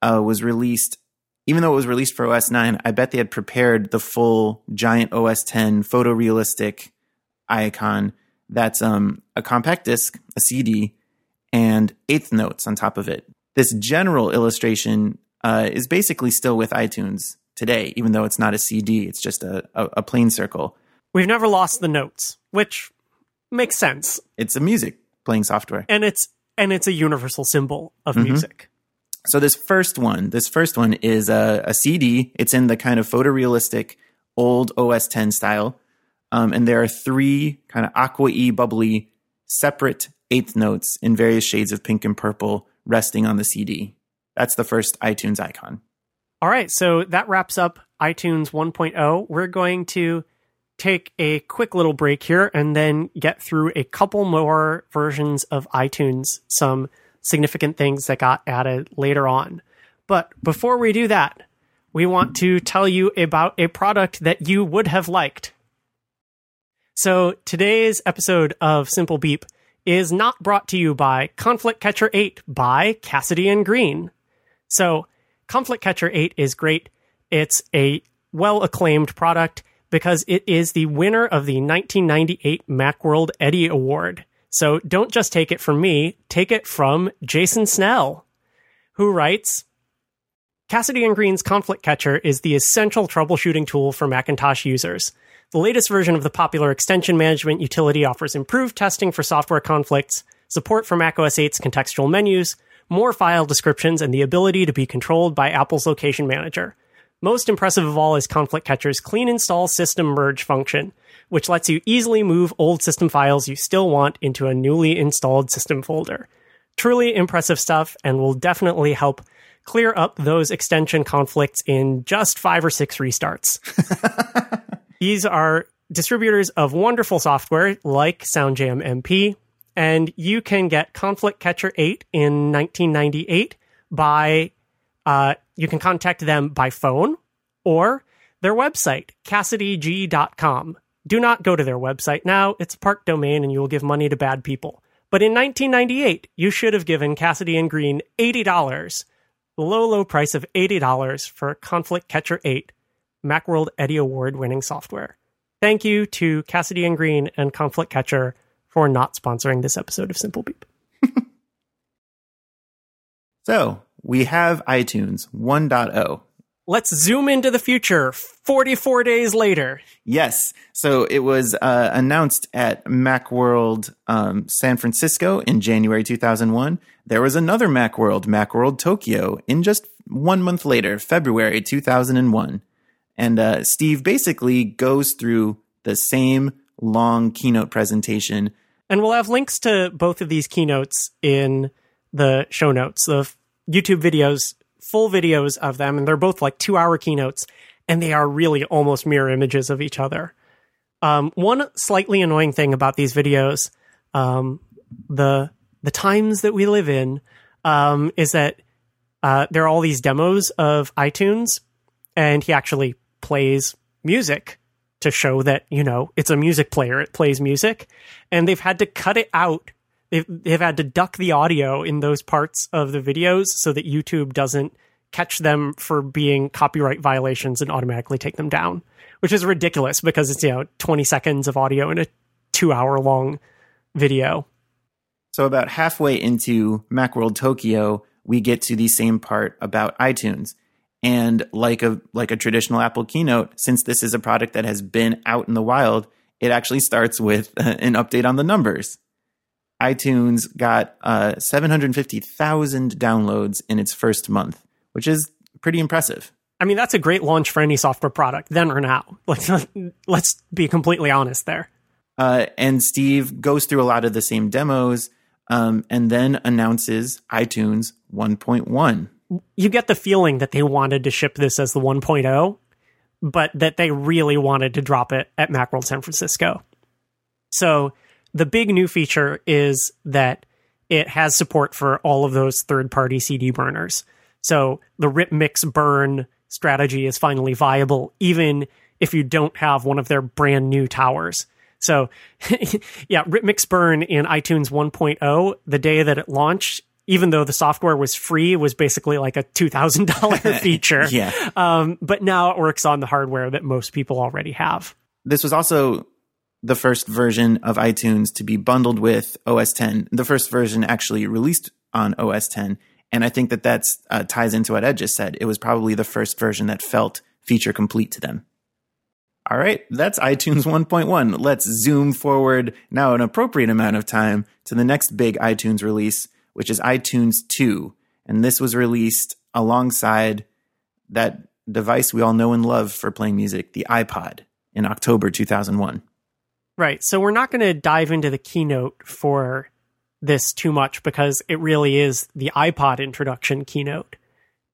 uh, was released, even though it was released for OS 9, I bet they had prepared the full giant OS 10 photorealistic icon that's um, a compact disc, a CD, and eighth notes on top of it. This general illustration uh, is basically still with iTunes today, even though it's not a CD, it's just a, a, a plain circle. We've never lost the notes, which makes sense. It's a music playing software. And it's and it's a universal symbol of mm-hmm. music. So this first one, this first one is a, a CD. It's in the kind of photorealistic old OS 10 style. Um, and there are three kind of aqua y bubbly separate eighth notes in various shades of pink and purple resting on the CD. That's the first iTunes icon. All right, so that wraps up iTunes 1.0. We're going to take a quick little break here and then get through a couple more versions of iTunes, some significant things that got added later on. But before we do that, we want to tell you about a product that you would have liked. So today's episode of Simple Beep is not brought to you by Conflict Catcher 8 by Casady and Greene. So Conflict Catcher 8 is great. It's a well acclaimed product because it is the winner of the 1998 Macworld Eddie Award. So don't just take it from me, take it from Jason Snell, who writes Casady and Greene's Conflict Catcher is the essential troubleshooting tool for Macintosh users. The latest version of the popular extension management utility offers improved testing for software conflicts, support for macOS 8's contextual menus, more file descriptions, and the ability to be controlled by Apple's Location Manager. Most impressive of all is Conflict Catcher's clean install system merge function, which lets you easily move old system files you still want into a newly installed system folder. Truly impressive stuff and will definitely help clear up those extension conflicts in just five or six restarts. (laughs) These are distributors of wonderful software like SoundJam MP, and you can get Conflict Catcher 8 in 1998 by, uh, you can contact them by phone or their website, CasadyG.com. do not go to their website now. It's a park domain and you will give money to bad people. But in 1998, you should have given Casady and Greene $80, the low, low price of $80 for Conflict Catcher 8, Macworld Eddie Award winning software. Thank you to Casady and Greene and Conflict Catcher for not sponsoring this episode of Simple Beep. (laughs) So we have iTunes 1.0. Let's zoom into the future 44 days later. Yes. So it was uh, announced at Macworld um, San Francisco in January 2001. There was another Macworld, Macworld Tokyo, in just one month later, February 2001. And uh, Steve basically goes through the same long keynote presentation. And we'll have links to both of these keynotes in the show notes. The YouTube videos, full videos of them, and they're both like two hour keynotes, and they are really almost mirror images of each other. Um, one slightly annoying thing about these videos, um, the the times that we live in, um, is that uh, there are all these demos of iTunes, and he actually plays music to show that you know it's a music player. It plays music, and they've had to cut it out they've they've had to duck the audio in those parts of the videos so that YouTube doesn't catch them for being copyright violations and automatically take them down, which is ridiculous because it's you know 20 seconds of audio in a 2 hour long video. So about halfway into Macworld Tokyo, we get to the same part about iTunes. And like a like a traditional Apple keynote, since this is a product that has been out in the wild, it actually starts with (laughs) an update on the numbers iTunes got uh, 750,000 downloads in its first month, which is pretty impressive. I mean, that's a great launch for any software product, then or now. (laughs) Let's, let's be completely honest there. Uh, and Steve goes through a lot of the same demos um, and then announces iTunes 1.1. You get the feeling that they wanted to ship this as the 1.0, but that they really wanted to drop it at Macworld San Francisco. So the big new feature is that it has support for all of those third party CD burners. So the rip mix burn strategy is finally viable, even if you don't have one of their brand new towers. So, (laughs) yeah, rip mix burn in iTunes 1.0, the day that it launched, even though the software was free, it was basically like a $2,000 (laughs) feature. yeah. Um, but now it works on the hardware that most people already have. This was also the first version of iTunes to be bundled with OS 10. The first version actually released on OS 10. And I think that that uh, ties into what Ed just said. It was probably the first version that felt feature complete to them. All right, that's iTunes 1.1. Let's zoom forward now an appropriate amount of time to the next big iTunes release, which is iTunes 2. And this was released alongside that device we all know and love for playing music, the iPod, in October 2001. Right. So we're not going to dive into the keynote for this too much because it really is the iPod introduction keynote.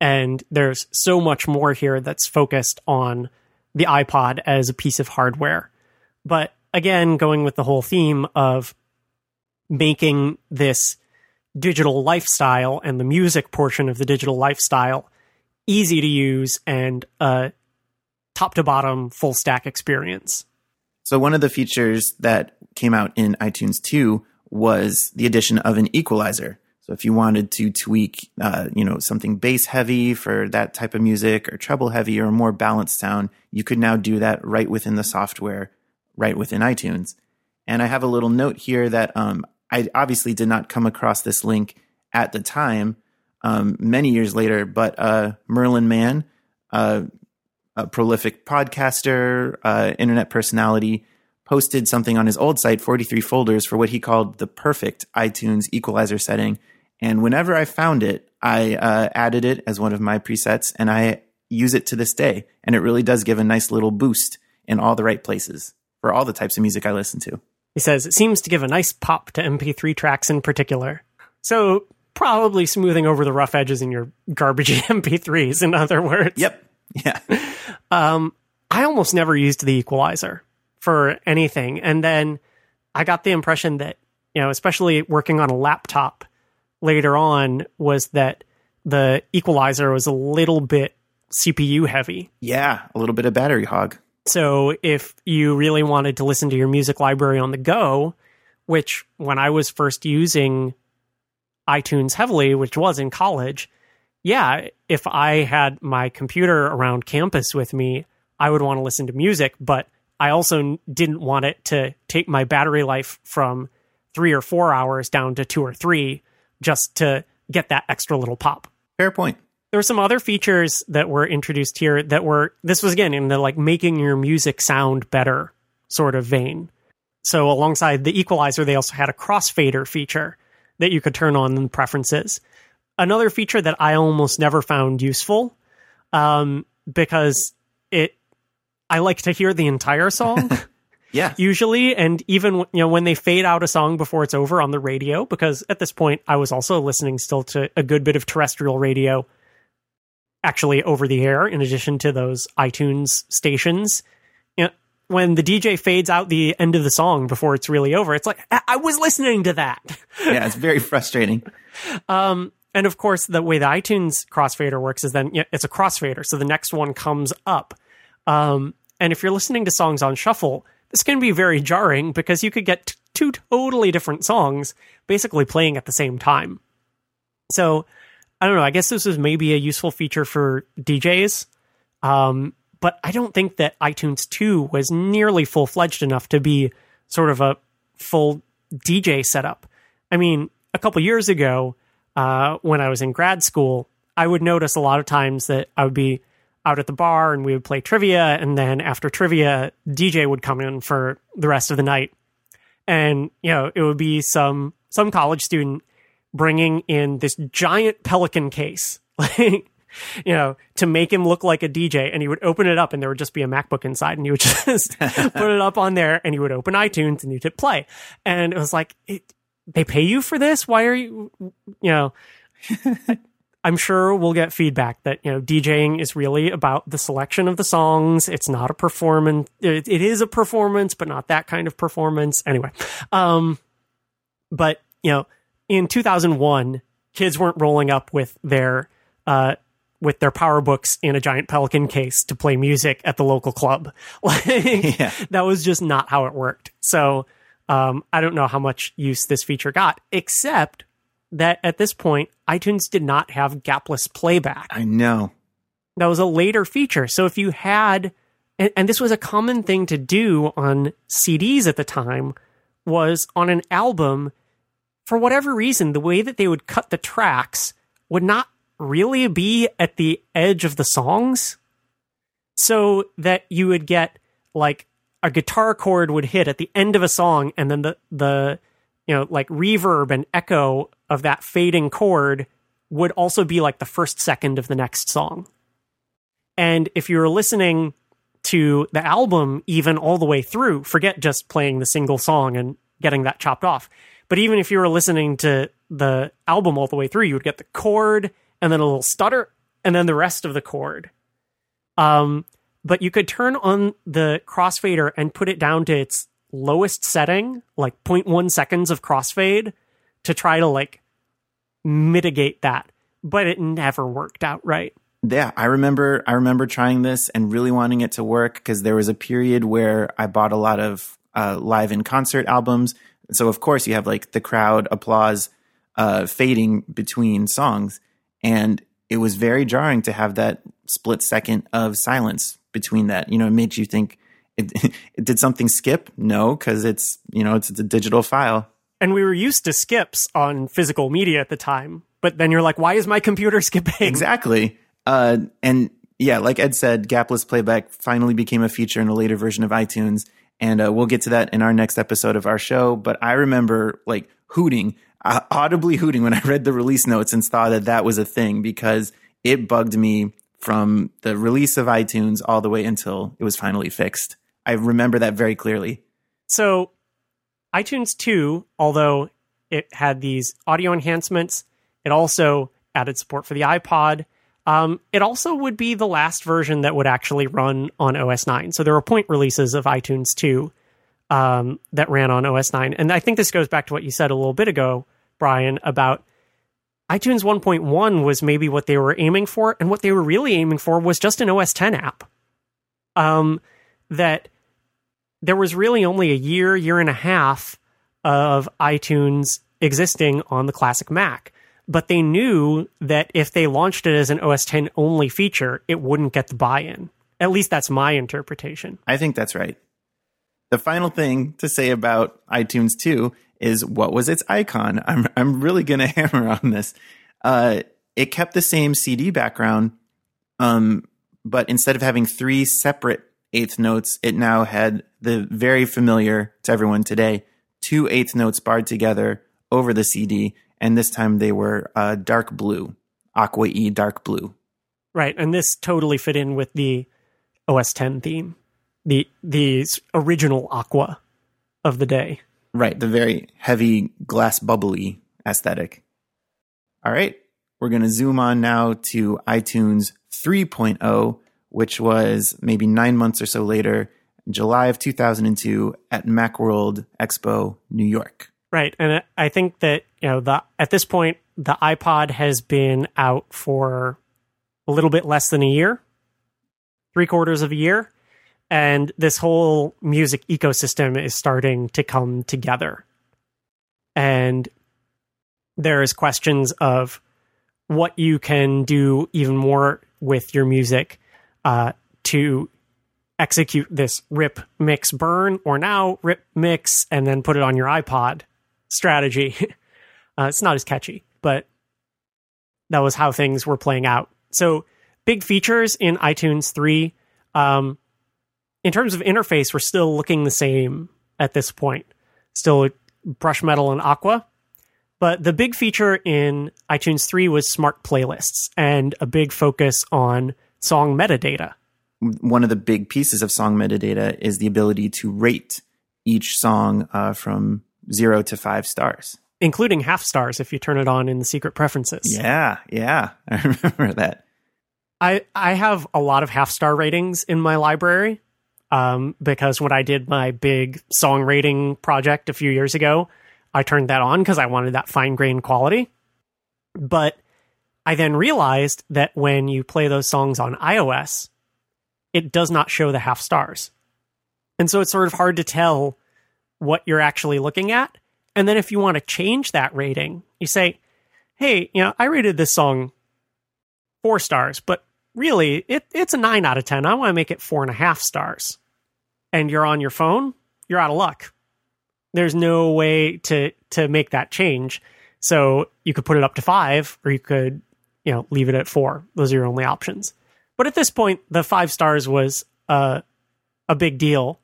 And there's so much more here that's focused on the iPod as a piece of hardware. But again, going with the whole theme of making this digital lifestyle and the music portion of the digital lifestyle easy to use and a top to bottom full stack experience. So one of the features that came out in iTunes 2 was the addition of an equalizer. So if you wanted to tweak, uh, you know, something bass heavy for that type of music or treble heavy or more balanced sound, you could now do that right within the software, right within iTunes. And I have a little note here that um, I obviously did not come across this link at the time, um, many years later, but uh, Merlin Mann uh, a prolific podcaster, uh, internet personality, posted something on his old site, 43 folders, for what he called the perfect iTunes equalizer setting. And whenever I found it, I uh, added it as one of my presets and I use it to this day. And it really does give a nice little boost in all the right places for all the types of music I listen to. He says it seems to give a nice pop to MP3 tracks in particular. So, probably smoothing over the rough edges in your garbagey (laughs) MP3s, in other words. Yep. Yeah. (laughs) um, I almost never used the equalizer for anything. And then I got the impression that, you know, especially working on a laptop later on, was that the equalizer was a little bit CPU heavy. Yeah, a little bit of battery hog. So if you really wanted to listen to your music library on the go, which when I was first using iTunes heavily, which was in college, yeah, if I had my computer around campus with me, I would want to listen to music, but I also didn't want it to take my battery life from three or four hours down to two or three just to get that extra little pop. Fair point. There were some other features that were introduced here that were, this was again in the like making your music sound better sort of vein. So alongside the equalizer, they also had a crossfader feature that you could turn on in preferences. Another feature that I almost never found useful um, because it, I like to hear the entire song. (laughs) Yeah. usually and even you know when they fade out a song before it's over on the radio because at this point I was also listening still to a good bit of terrestrial radio actually over the air in addition to those iTunes stations. You know, when the DJ fades out the end of the song before it's really over it's like I, I was listening to that. (laughs) Yeah it's very frustrating. Um and of course the way the iTunes crossfader works is then yeah, it's a crossfader so the next one comes up. Um and if you're listening to songs on shuffle this can be very jarring because you could get t- two totally different songs basically playing at the same time. So, I don't know. I guess this is maybe a useful feature for DJs. Um, but I don't think that iTunes 2 was nearly full fledged enough to be sort of a full DJ setup. I mean, a couple years ago, uh, when I was in grad school, I would notice a lot of times that I would be out at the bar and we would play trivia. And then after trivia, DJ would come in for the rest of the night. And, you know, it would be some, some college student bringing in this giant pelican case, (laughs) like, you know, to make him look like a DJ. And he would open it up and there would just be a MacBook inside and he would (laughs) just put it up on there and he would open iTunes and you'd hit play. And it was like, it, they pay you for this? Why are you, you know, I'm sure we'll get feedback that you know DJing is really about the selection of the songs. It's not a performance. it, it is a performance, but not that kind of performance. Anyway, um, but you know, in 2001, kids weren't rolling up with their uh, with their power books in a giant pelican case to play music at the local club. (laughs) Like yeah. that was just not how it worked. So um, I don't know how much use this feature got, except that at this point, iTunes did not have gapless playback. I know. That was a later feature. So if you had, and, and, this was a common thing to do on CDs at the time, was on an album, for whatever reason, the way that they would cut the tracks would not really be at the edge of the songs. So that you would get like a guitar chord would hit at the end of a song, and then the, the, you know, like reverb and echo of that fading chord would also be like the first second of the next song. And if you're listening to the album even all the way through, forget just playing the single song and getting that chopped off. But even if you were listening to the album all the way through, you would get the chord and then a little stutter and then the rest of the chord. Um, but you could turn on the crossfader and put it down to its lowest setting, like 0.1 seconds of crossfade, to try to like mitigate that, but it never worked out right. Yeah, I remember I remember trying this and really wanting it to work because there was a period where I bought a lot of uh, live in concert albums. So of course you have like the crowd applause uh, fading between songs, and it was very jarring to have that split second of silence between that. You know, it made you think, it, it (laughs) did something skip? No, because it's you know it's, it's a digital file and we were used to skips on physical media at the time. But then you're like, why is my computer (laughs) skipping? Exactly. Uh, and yeah, like Ed said, gapless playback finally became a feature in a later version of iTunes. And uh, we'll get to that in our next episode of our show. But I remember like hooting, uh, audibly hooting when I read the release notes and saw that that was a thing because it bugged me from the release of iTunes all the way until it was finally fixed. I remember that very clearly. So iTunes 2, although it had these audio enhancements, it also added support for the iPod. Um, it also would be the last version that would actually run on OS 9. So there were point releases of iTunes 2 um, that ran on OS 9. And I think this goes back to what you said a little bit ago, Brian, about iTunes 1.1 was maybe what they were aiming for. And what they were really aiming for was just an OS 10 app. Um, that there was really only a year, year and a half of iTunes existing on the classic Mac. But they knew that if they launched it as an OS 10 only feature, it wouldn't get the buy in. At least that's my interpretation. I think that's right. The final thing to say about iTunes 2 is what was its icon? I'm, I'm really going (laughs) to hammer on this. Uh, it kept the same CD background, um, but instead of having three separate eighth notes, it now had the very familiar to everyone today two eighth notes barred together over the CD, and this time they were uh, dark blue, aqua e dark blue. Right, and this totally fit in with the OS 10 theme, the the original aqua of the day. Right, the very heavy glass bubbly aesthetic. All right, we're going to zoom on now to iTunes 3.0, which was maybe nine months or so later, July of 2002 at Macworld Expo, New York. Right, and I think that you know the at this point the iPod has been out for a little bit less than a year, three quarters of a year, and this whole music ecosystem is starting to come together. And there's questions of what you can do even more with your music uh, to execute this rip mix burn or now rip mix and then put it on your iPod strategy. (laughs) uh, it's not as catchy, but that was how things were playing out. So, big features in iTunes 3. Um, in terms of interface, we're still looking the same at this point. Still brush metal and aqua. But the big feature in iTunes 3 was smart playlists and a big focus on song metadata. One of the big pieces of song metadata is the ability to rate each song uh, from zero to five stars, including half stars if you turn it on in the secret preferences. Yeah, yeah, (laughs) I remember that. I I have a lot of half star ratings in my library um, because when I did my big song rating project a few years ago, I turned that on because I wanted that fine grained quality. But I then realized that when you play those songs on iOS, it does not show the half stars. And so it's sort of hard to tell what you're actually looking at. And then if you want to change that rating, you say, hey, you know, I rated this song four stars, but really it, it's a nine out of 10. I want to make it four and a half stars. And you're on your phone, you're out of luck. There's no way to, to make that change. So you could put it up to five or you could, you know, leave it at four. Those are your only options. But at this point, the five stars was uh, a big deal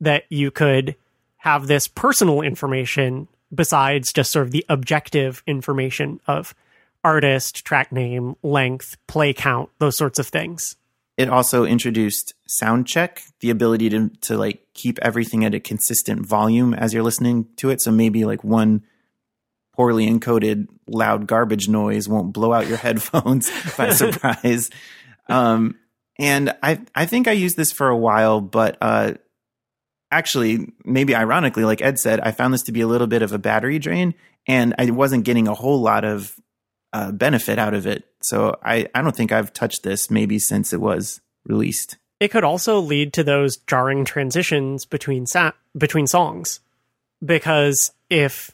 that you could have this personal information besides just sort of the objective information of artist, track name, length, play count, those sorts of things. It also introduced sound check, the ability to to like keep everything at a consistent volume as you're listening to it. So maybe like one poorly encoded loud garbage noise won't blow out your (laughs) headphones by (laughs) surprise. Um, and I I think I used this for a while, but uh, actually, maybe ironically, like Ed said, I found this to be a little bit of a battery drain, and I wasn't getting a whole lot of uh, benefit out of it. So I, I don't think I've touched this maybe since it was released. It could also lead to those jarring transitions between sa- between songs, because if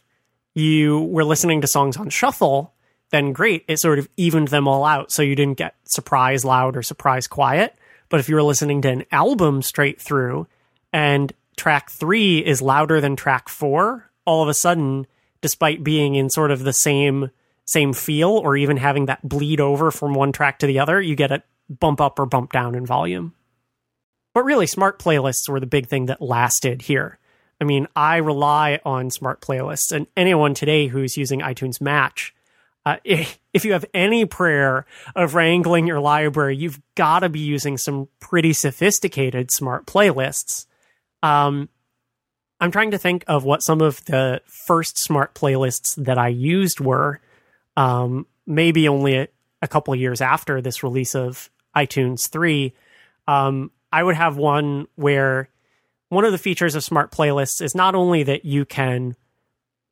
you were listening to songs on shuffle, then great, it sort of evened them all out, so you didn't get surprise loud or surprise quiet. But if you were listening to an album straight through, and track three is louder than track four, all of a sudden, despite being in sort of the same same feel or even having that bleed over from one track to the other, you get a bump up or bump down in volume. But really, smart playlists were the big thing that lasted here. I mean, I rely on smart playlists, and anyone today who's using iTunes Match, uh, (laughs) if you have any prayer of wrangling your library, you've got to be using some pretty sophisticated smart playlists. Um, I'm trying to think of what some of the first smart playlists that I used were. Um, maybe only a, a couple years after this release of iTunes 3. Um, I would have one where one of the features of smart playlists is not only that you can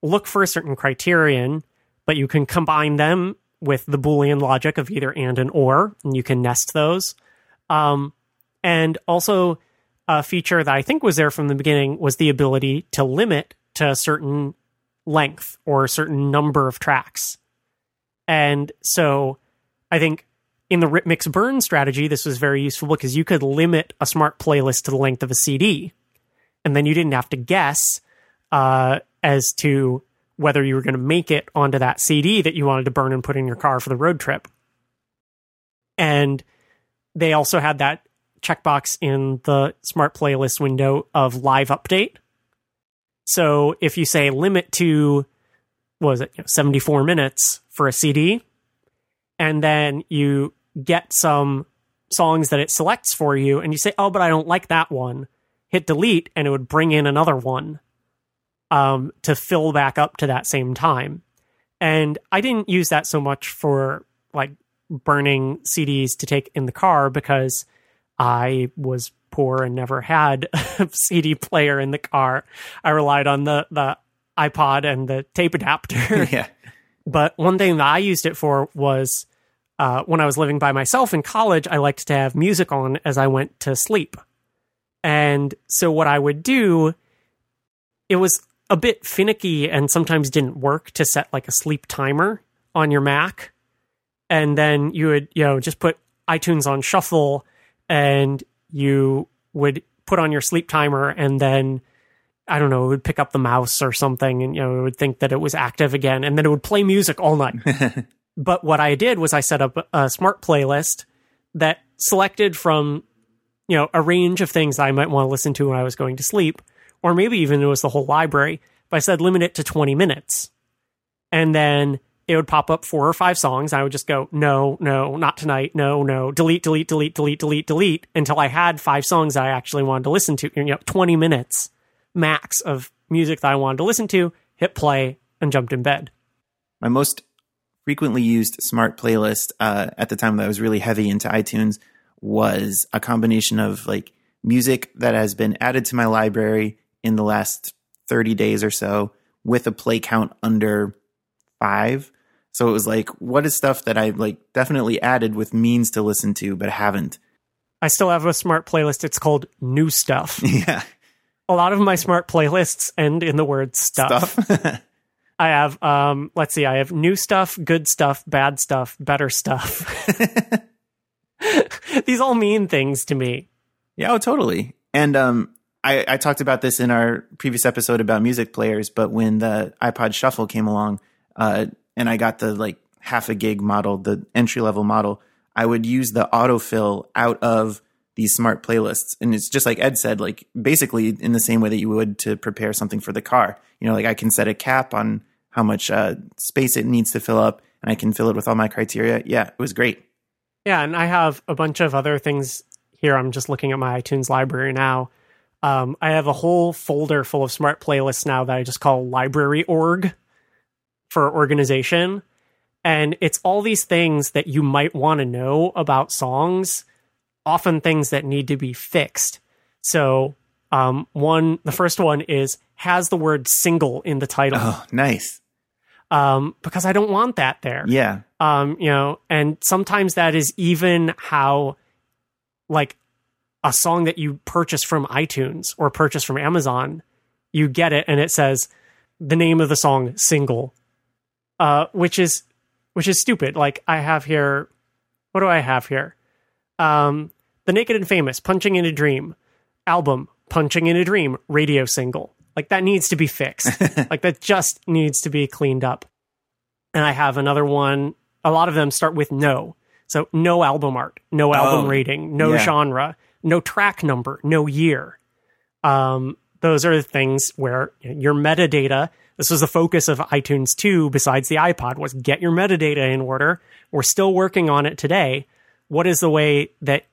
look for a certain criterion, but you can combine them with the Boolean logic of either and and or, and you can nest those. Um, and also, a feature that I think was there from the beginning was the ability to limit to a certain length or a certain number of tracks. And so I think in the rip mix burn strategy, this was very useful because you could limit a smart playlist to the length of a CD. And then you didn't have to guess uh, as to whether you were going to make it onto that CD that you wanted to burn and put in your car for the road trip. And they also had that checkbox in the smart playlist window of live update. So if you say limit to, was it, 74 minutes for a CD, and then you get some songs that it selects for you, and you say, oh, but I don't like that one, hit delete, and it would bring in another one um, to fill back up to that same time. And I didn't use that so much for like burning CDs to take in the car because I was poor and never had (laughs) a CD player in the car. I relied on the the iPod and the tape adapter. (laughs) yeah. But one thing that I used it for was uh, when I was living by myself in college, I liked to have music on as I went to sleep. And so what I would do, it was a bit finicky and sometimes didn't work to set like a sleep timer on your Mac. And then you would, you know, just put iTunes on shuffle and you would put on your sleep timer and then I don't know, it would pick up the mouse or something and you know, it would think that it was active again and then it would play music all night. (laughs) but what I did was I set up a smart playlist that selected from you know, a range of things I might want to listen to when I was going to sleep or maybe even it was the whole library. But I said limit it to 20 minutes. And then it would pop up four or five songs. I would just go, no, no, not tonight. No, no, delete, delete, delete, delete, delete, delete until I had five songs that I actually wanted to listen to. You know, 20 minutes max of music that I wanted to listen to, hit play, and jumped in bed. My most frequently used smart playlist uh, at the time that I was really heavy into iTunes was a combination of like music that has been added to my library in the last 30 days or so with a play count under five. So it was like, what is stuff that I like definitely added with means to listen to, but haven't? I still have a smart playlist. It's called New Stuff. (laughs) Yeah. A lot of my smart playlists end in the word stuff. Stuff. (laughs) I have, um, let's see, I have new stuff, good stuff, bad stuff, better stuff. (laughs) These all mean things to me. yeah, oh, totally. And um, I, I talked about this in our previous episode about music players, but when the iPod Shuffle came along, uh, and I got the like half a gig model, the entry level model, I would use the autofill out of these smart playlists. And it's just like Ed said, like basically in the same way that you would to prepare something for the car. You know, like I can set a cap on how much uh, space it needs to fill up and I can fill it with all my criteria. Yeah, it was great. Yeah, and I have a bunch of other things here. I'm just looking at my iTunes library now. Um, I have a whole folder full of smart playlists now that I just call library org for organization. And it's all these things that you might want to know about songs, often things that need to be fixed. So, um, one, the first one is has the word single in the title. Oh, nice. Um, because I don't want that there. Yeah. Um, you know, and sometimes that is even how, like, a song that you purchase from iTunes or purchase from Amazon, you get it and it says the name of the song single, uh, which is which is stupid. Like I have here, what do I have here? Um, the Naked and Famous, Punching in a Dream album, Punching in a Dream radio single. Like that needs to be fixed. (laughs) like that just needs to be cleaned up. And I have another one. A lot of them start with no. So no album art, no album Oh, rating, no yeah. genre, no track number, no year. Um, those are the things where your metadata. This was the focus of iTunes 2 besides the iPod was get your metadata in order. We're still working on it today. What is the way that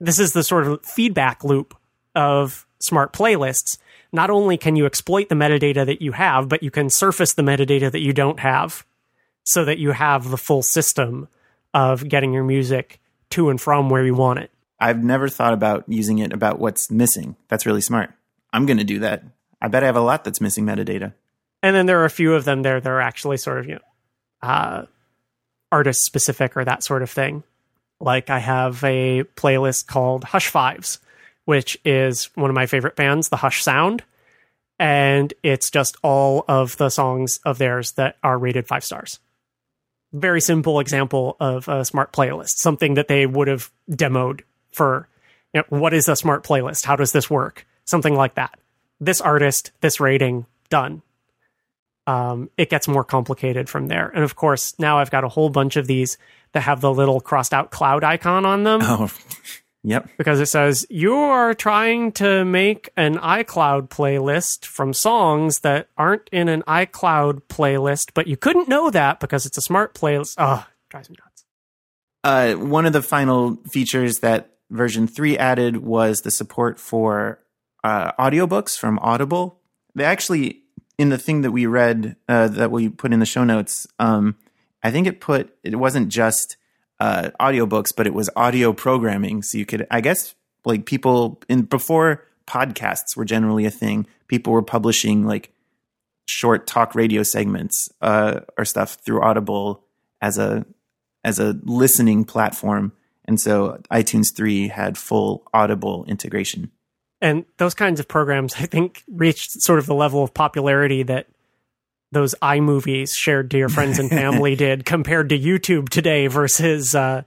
this is the sort of feedback loop of smart playlists? Not only can you exploit the metadata that you have, but you can surface the metadata that you don't have so that you have the full system of getting your music to and from where you want it. I've never thought about using it about what's missing. That's really smart. I'm going to do that. I bet I have a lot that's missing metadata. And then there are a few of them there that are actually sort of you know uh, artist specific or that sort of thing like i have a playlist called hush fives which is one of my favorite bands, the Hush Sound. And it's just all of the songs of theirs that are rated five stars. Very simple example of a smart playlist, something that they would have demoed for you know, what is a smart playlist? How does this work? Something like that. This artist, this rating, done. Um, it gets more complicated from there. And of course, now I've got a whole bunch of these that have the little crossed out cloud icon on them. Oh, (laughs) yep. Because it says, you are trying to make an iCloud playlist from songs that aren't in an iCloud playlist, but you couldn't know that because it's a smart playlist. Oh, drives me nuts. Uh, one of the final features that version 3 added was the support for uh, audiobooks from Audible. They actually, in the thing that we read, uh, that we put in the show notes, um, I think it put, it wasn't just uh, audiobooks, but it was audio programming. So you could, I guess, like people in before podcasts were generally a thing, people were publishing like short talk radio segments uh, or stuff through Audible as a as a listening platform and so iTunes 3 had full Audible integration. And those kinds of programs, I think, reached sort of the level of popularity that those iMovies shared to your friends and family (laughs) did compared to YouTube today versus uh,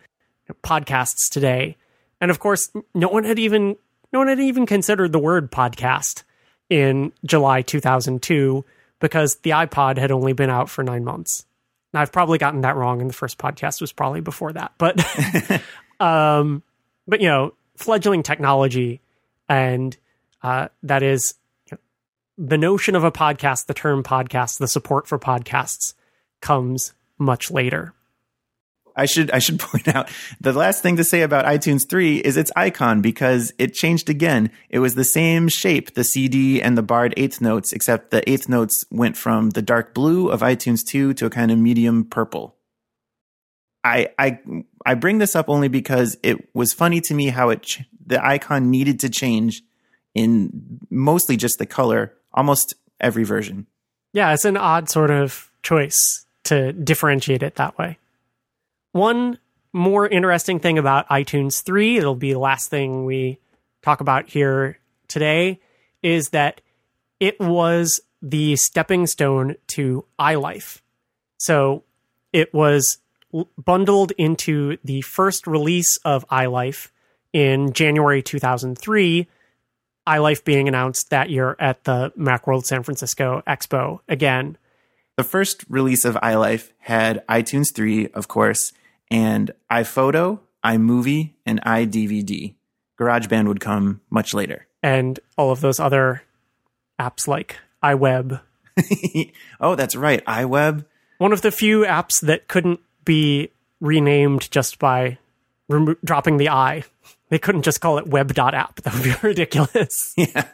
podcasts today. And of course, no one had even no one had even considered the word podcast in July 2002 because the iPod had only been out for nine months. Now, I've probably gotten that wrong, and the first podcast was probably before that. But (laughs) Um, but you know, fledgling technology, and uh, that is the notion of a podcast, the term podcast, the support for podcasts comes much later. I should I should (laughs) point out the last thing to say about iTunes 3 is its icon because it changed again. It was the same shape, the CD and the barred eighth notes, except the eighth notes went from the dark blue of iTunes 2 to a kind of medium purple. I I I bring this up only because it was funny to me how it ch- the icon needed to change in mostly just the color almost every version. Yeah, it's an odd sort of choice to differentiate it that way. One more interesting thing about iTunes 3, it'll be the last thing we talk about here today, is that it was the stepping stone to iLife. So it was bundled into the first release of iLife in January 2003. iLife being announced that year at the Macworld San Francisco Expo again. The first release of iLife had iTunes 3, of course, and iPhoto, iMovie, and iDVD. GarageBand would come much later. And all of those other apps like iWeb. (laughs) oh, that's right, iWeb. One of the few apps that couldn't be renamed just by remo- dropping the i. (laughs) They couldn't just call it web.app. That would be (laughs) ridiculous. (laughs) Yeah.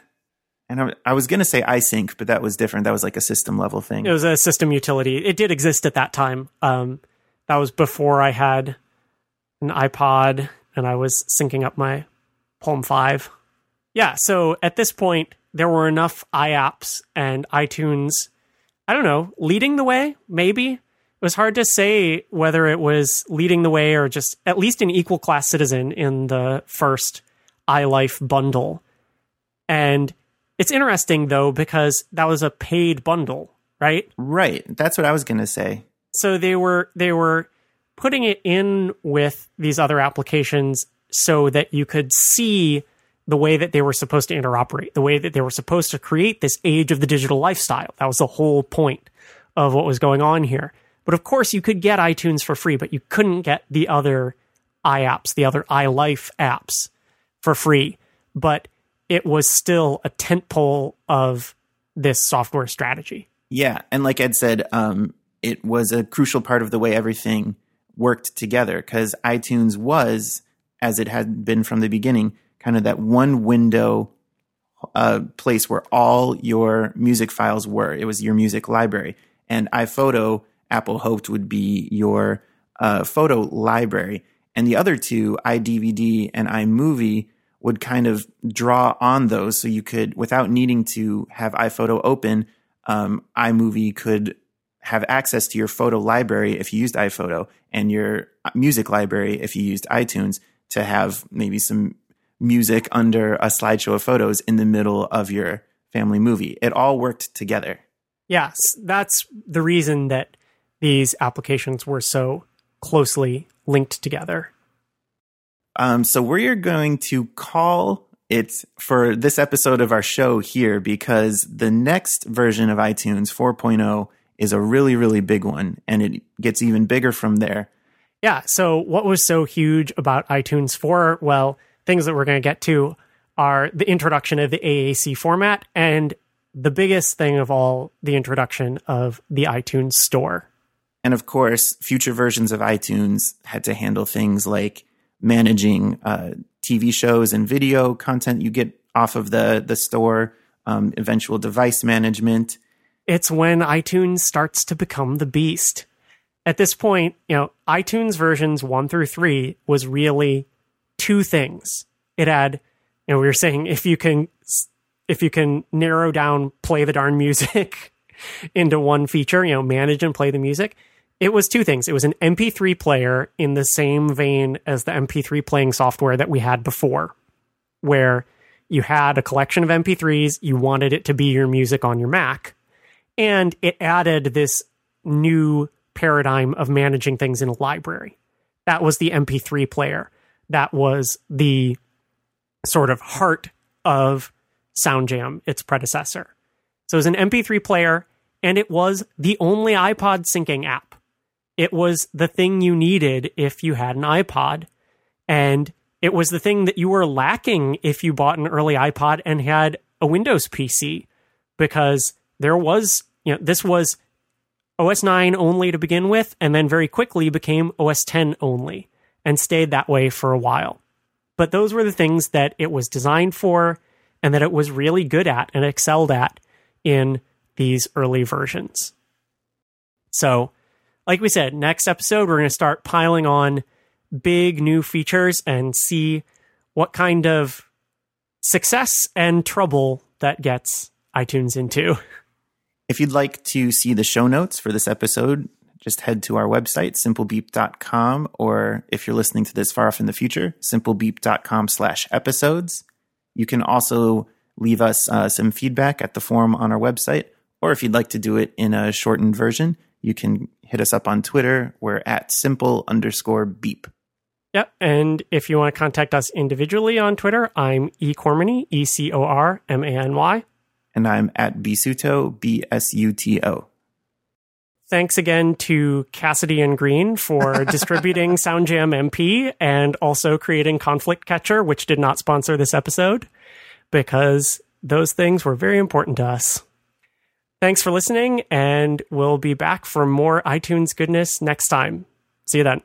And I, I was going to say iSync, but that was different. That was like a system level thing. It was a system utility. It did exist at that time. Um, that was before I had an iPod and I was syncing up my Palm 5. Yeah, so at this point, there were enough iApps and iTunes, I don't know, leading the way, maybe, it was hard to say whether it was leading the way or just at least an equal class citizen in the first iLife bundle. And it's interesting though because that was a paid bundle, right? Right. That's what I was going to say. So they were they were putting it in with these other applications so that you could see the way that they were supposed to interoperate, the way that they were supposed to create this age of the digital lifestyle. That was the whole point of what was going on here. But of course, you could get iTunes for free, but you couldn't get the other iApps, the other iLife apps for free. But it was still a tentpole of this software strategy. Yeah, and like Ed said, um, it was a crucial part of the way everything worked together because iTunes was, as it had been from the beginning, kind of that one window uh, place where all your music files were. It was your music library, and iPhoto Apple hoped would be your uh, photo library. And the other two, iDVD and iMovie, would kind of draw on those so you could, without needing to have iPhoto open, um, iMovie could have access to your photo library if you used iPhoto and your music library if you used iTunes to have maybe some music under a slideshow of photos in the middle of your family movie. It all worked together. Yes, that's the reason that these applications were so closely linked together. Um, so we're going to call it for this episode of our show here because the next version of iTunes 4.0 is a really, really big one and it gets even bigger from there. Yeah. So, what was so huge about iTunes 4? Well, things that we're going to get to are the introduction of the AAC format and the biggest thing of all, the introduction of the iTunes Store. And of course, future versions of iTunes had to handle things like managing uh, TV shows and video content you get off of the the store, um, eventual device management. It's when iTunes starts to become the beast. At this point, you know, iTunes versions one through three was really two things. It had, you know, we were saying if you can if you can narrow down play the darn music (laughs) into one feature, you know, manage and play the music it was two things. It was an MP3 player in the same vein as the MP3 playing software that we had before, where you had a collection of MP3s, you wanted it to be your music on your Mac, and it added this new paradigm of managing things in a library. That was the MP3 player. That was the sort of heart of SoundJam, its predecessor. So it was an MP3 player, and it was the only iPod syncing app it was the thing you needed if you had an iPod. And it was the thing that you were lacking if you bought an early iPod and had a Windows PC because there was, you know, this was OS 9 only to begin with and then very quickly became OS 10 only and stayed that way for a while. But those were the things that it was designed for and that it was really good at and excelled at in these early versions. So like we said, next episode, we're going to start piling on big new features and see what kind of success and trouble that gets iTunes into. (laughs) If you'd like to see the show notes for this episode, just head to our website, simplebeep.com, or if you're listening to this far off in the future, simplebeep.com slash episodes. You can also leave us uh, some feedback at the form on our website, or if you'd like to do it in a shortened version, you can hit us up on Twitter. We're at simple underscore beep. Yep. And if you want to contact us individually on Twitter, I'm E Cormany, E C O R M A N Y. And I'm at Bisuto, B S U T O. Thanks again to Casady and Greene for (laughs) distributing SoundJam MP and also creating Conflict Catcher, which did not sponsor this episode because those things were very important to us. Thanks for listening, and we'll be back for more iTunes goodness next time. See you then.